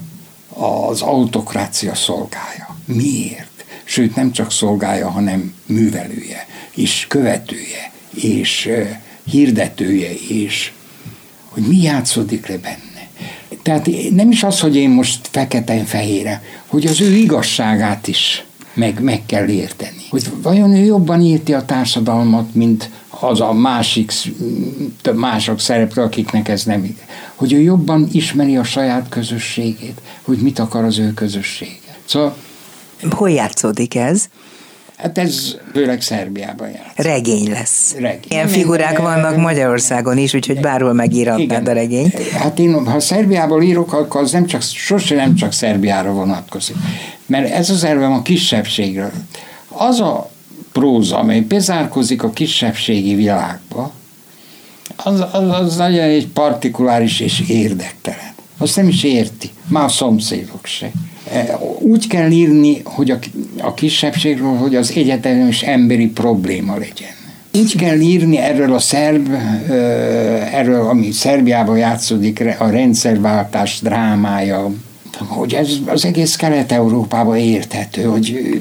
Speaker 2: az autokrácia szolgája? Miért? Sőt, nem csak szolgája, hanem művelője, és követője, és hirdetője, és hogy mi játszódik le benne. Tehát nem is az, hogy én most fekete-fehére, hogy az ő igazságát is meg, meg kell érteni. Hogy vajon ő jobban érti a társadalmat, mint az a másik, mások szereplő, akiknek ez nem igaz. Hogy ő jobban ismeri a saját közösségét, hogy mit akar az ő közössége. Szóval
Speaker 1: Hol játszódik ez?
Speaker 2: Hát ez főleg Szerbiában játszik.
Speaker 1: Regény lesz.
Speaker 2: Regény.
Speaker 1: Ilyen figurák vannak Magyarországon is, úgyhogy bárhol megírhatnád a regényt.
Speaker 2: Hát én, ha Szerbiából írok, akkor az nem csak, sose nem csak Szerbiára vonatkozik. Mert ez az elvem a kisebbségről. Az a próza, amely bezárkozik a kisebbségi világba, az, az, az nagyon egy partikuláris és érdektelen. Azt nem is érti, már a szomszédok se. E, úgy kell írni, hogy a, a kisebbségről, hogy az egyetemes emberi probléma legyen. Így kell írni erről a szerb, erről, ami Szerbiában játszódik, a rendszerváltás drámája, hogy ez az egész Kelet-Európában érthető, hogy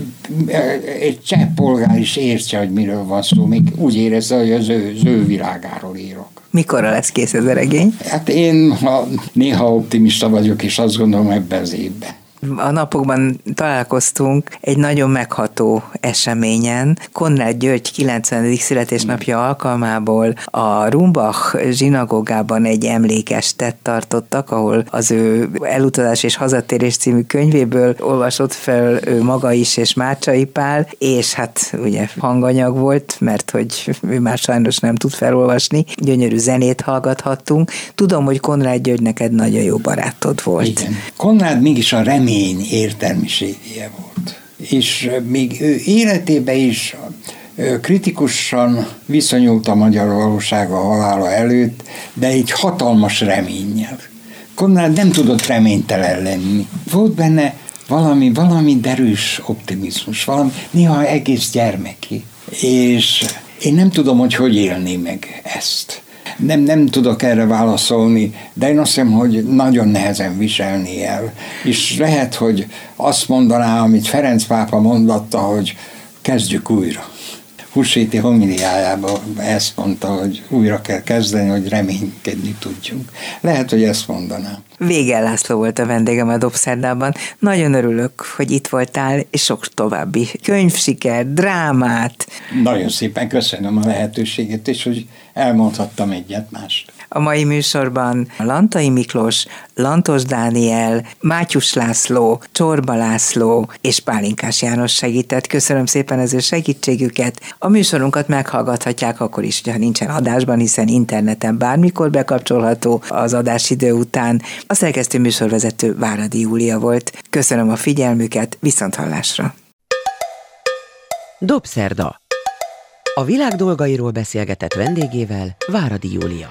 Speaker 2: egy cseh polgár is értse, hogy miről van szó, még úgy érezze, hogy az ő, az ő világáról írok.
Speaker 1: Mikorra lesz kész ez a regény?
Speaker 2: Hát én ha néha optimista vagyok, és azt gondolom ebben az évben.
Speaker 1: A napokban találkoztunk egy nagyon megható eseményen. Konrád György 90. születésnapja alkalmából a Rumbach zsinagógában egy emlékestet tartottak, ahol az ő Elutazás és Hazatérés című könyvéből olvasott fel ő maga is, és Mácsai Pál, és hát ugye hanganyag volt, mert hogy ő már sajnos nem tud felolvasni. Gyönyörű zenét hallgathattunk. Tudom, hogy Konrád György neked nagyon jó barátod volt.
Speaker 2: Igen. Konrád mégis a remény értelmiségéje volt. És még ő életébe is kritikusan viszonyult a magyar valóság a halála előtt, de egy hatalmas reménnyel. Konrád nem tudott reménytelen lenni. Volt benne valami, valami derűs optimizmus, valami néha egész gyermeki. És én nem tudom, hogy hogy élni meg ezt. Nem, nem tudok erre válaszolni, de én azt hiszem, hogy nagyon nehezen viselni el. És lehet, hogy azt mondaná, amit Ferenc pápa mondatta, hogy kezdjük újra. Husséti homiliájában ezt mondta, hogy újra kell kezdeni, hogy reménykedni tudjunk. Lehet, hogy ezt mondanám.
Speaker 1: Vége László volt a vendégem a Dobszerdában. Nagyon örülök, hogy itt voltál, és sok további könyvsiker, drámát.
Speaker 2: Nagyon szépen köszönöm a lehetőséget, és hogy elmondhattam egyet mást.
Speaker 1: A mai műsorban Lantai Miklós, Lantos Dániel, Mátyus László, Csorba László és Pálinkás János segített. Köszönöm szépen az ő segítségüket. A műsorunkat meghallgathatják akkor is, ha nincsen adásban, hiszen interneten bármikor bekapcsolható az adásidő után. A szerkesztő műsorvezető Váradi Júlia volt. Köszönöm a figyelmüket, viszont hallásra.
Speaker 3: Dobszerda. A világ dolgairól beszélgetett vendégével Váradi Júlia.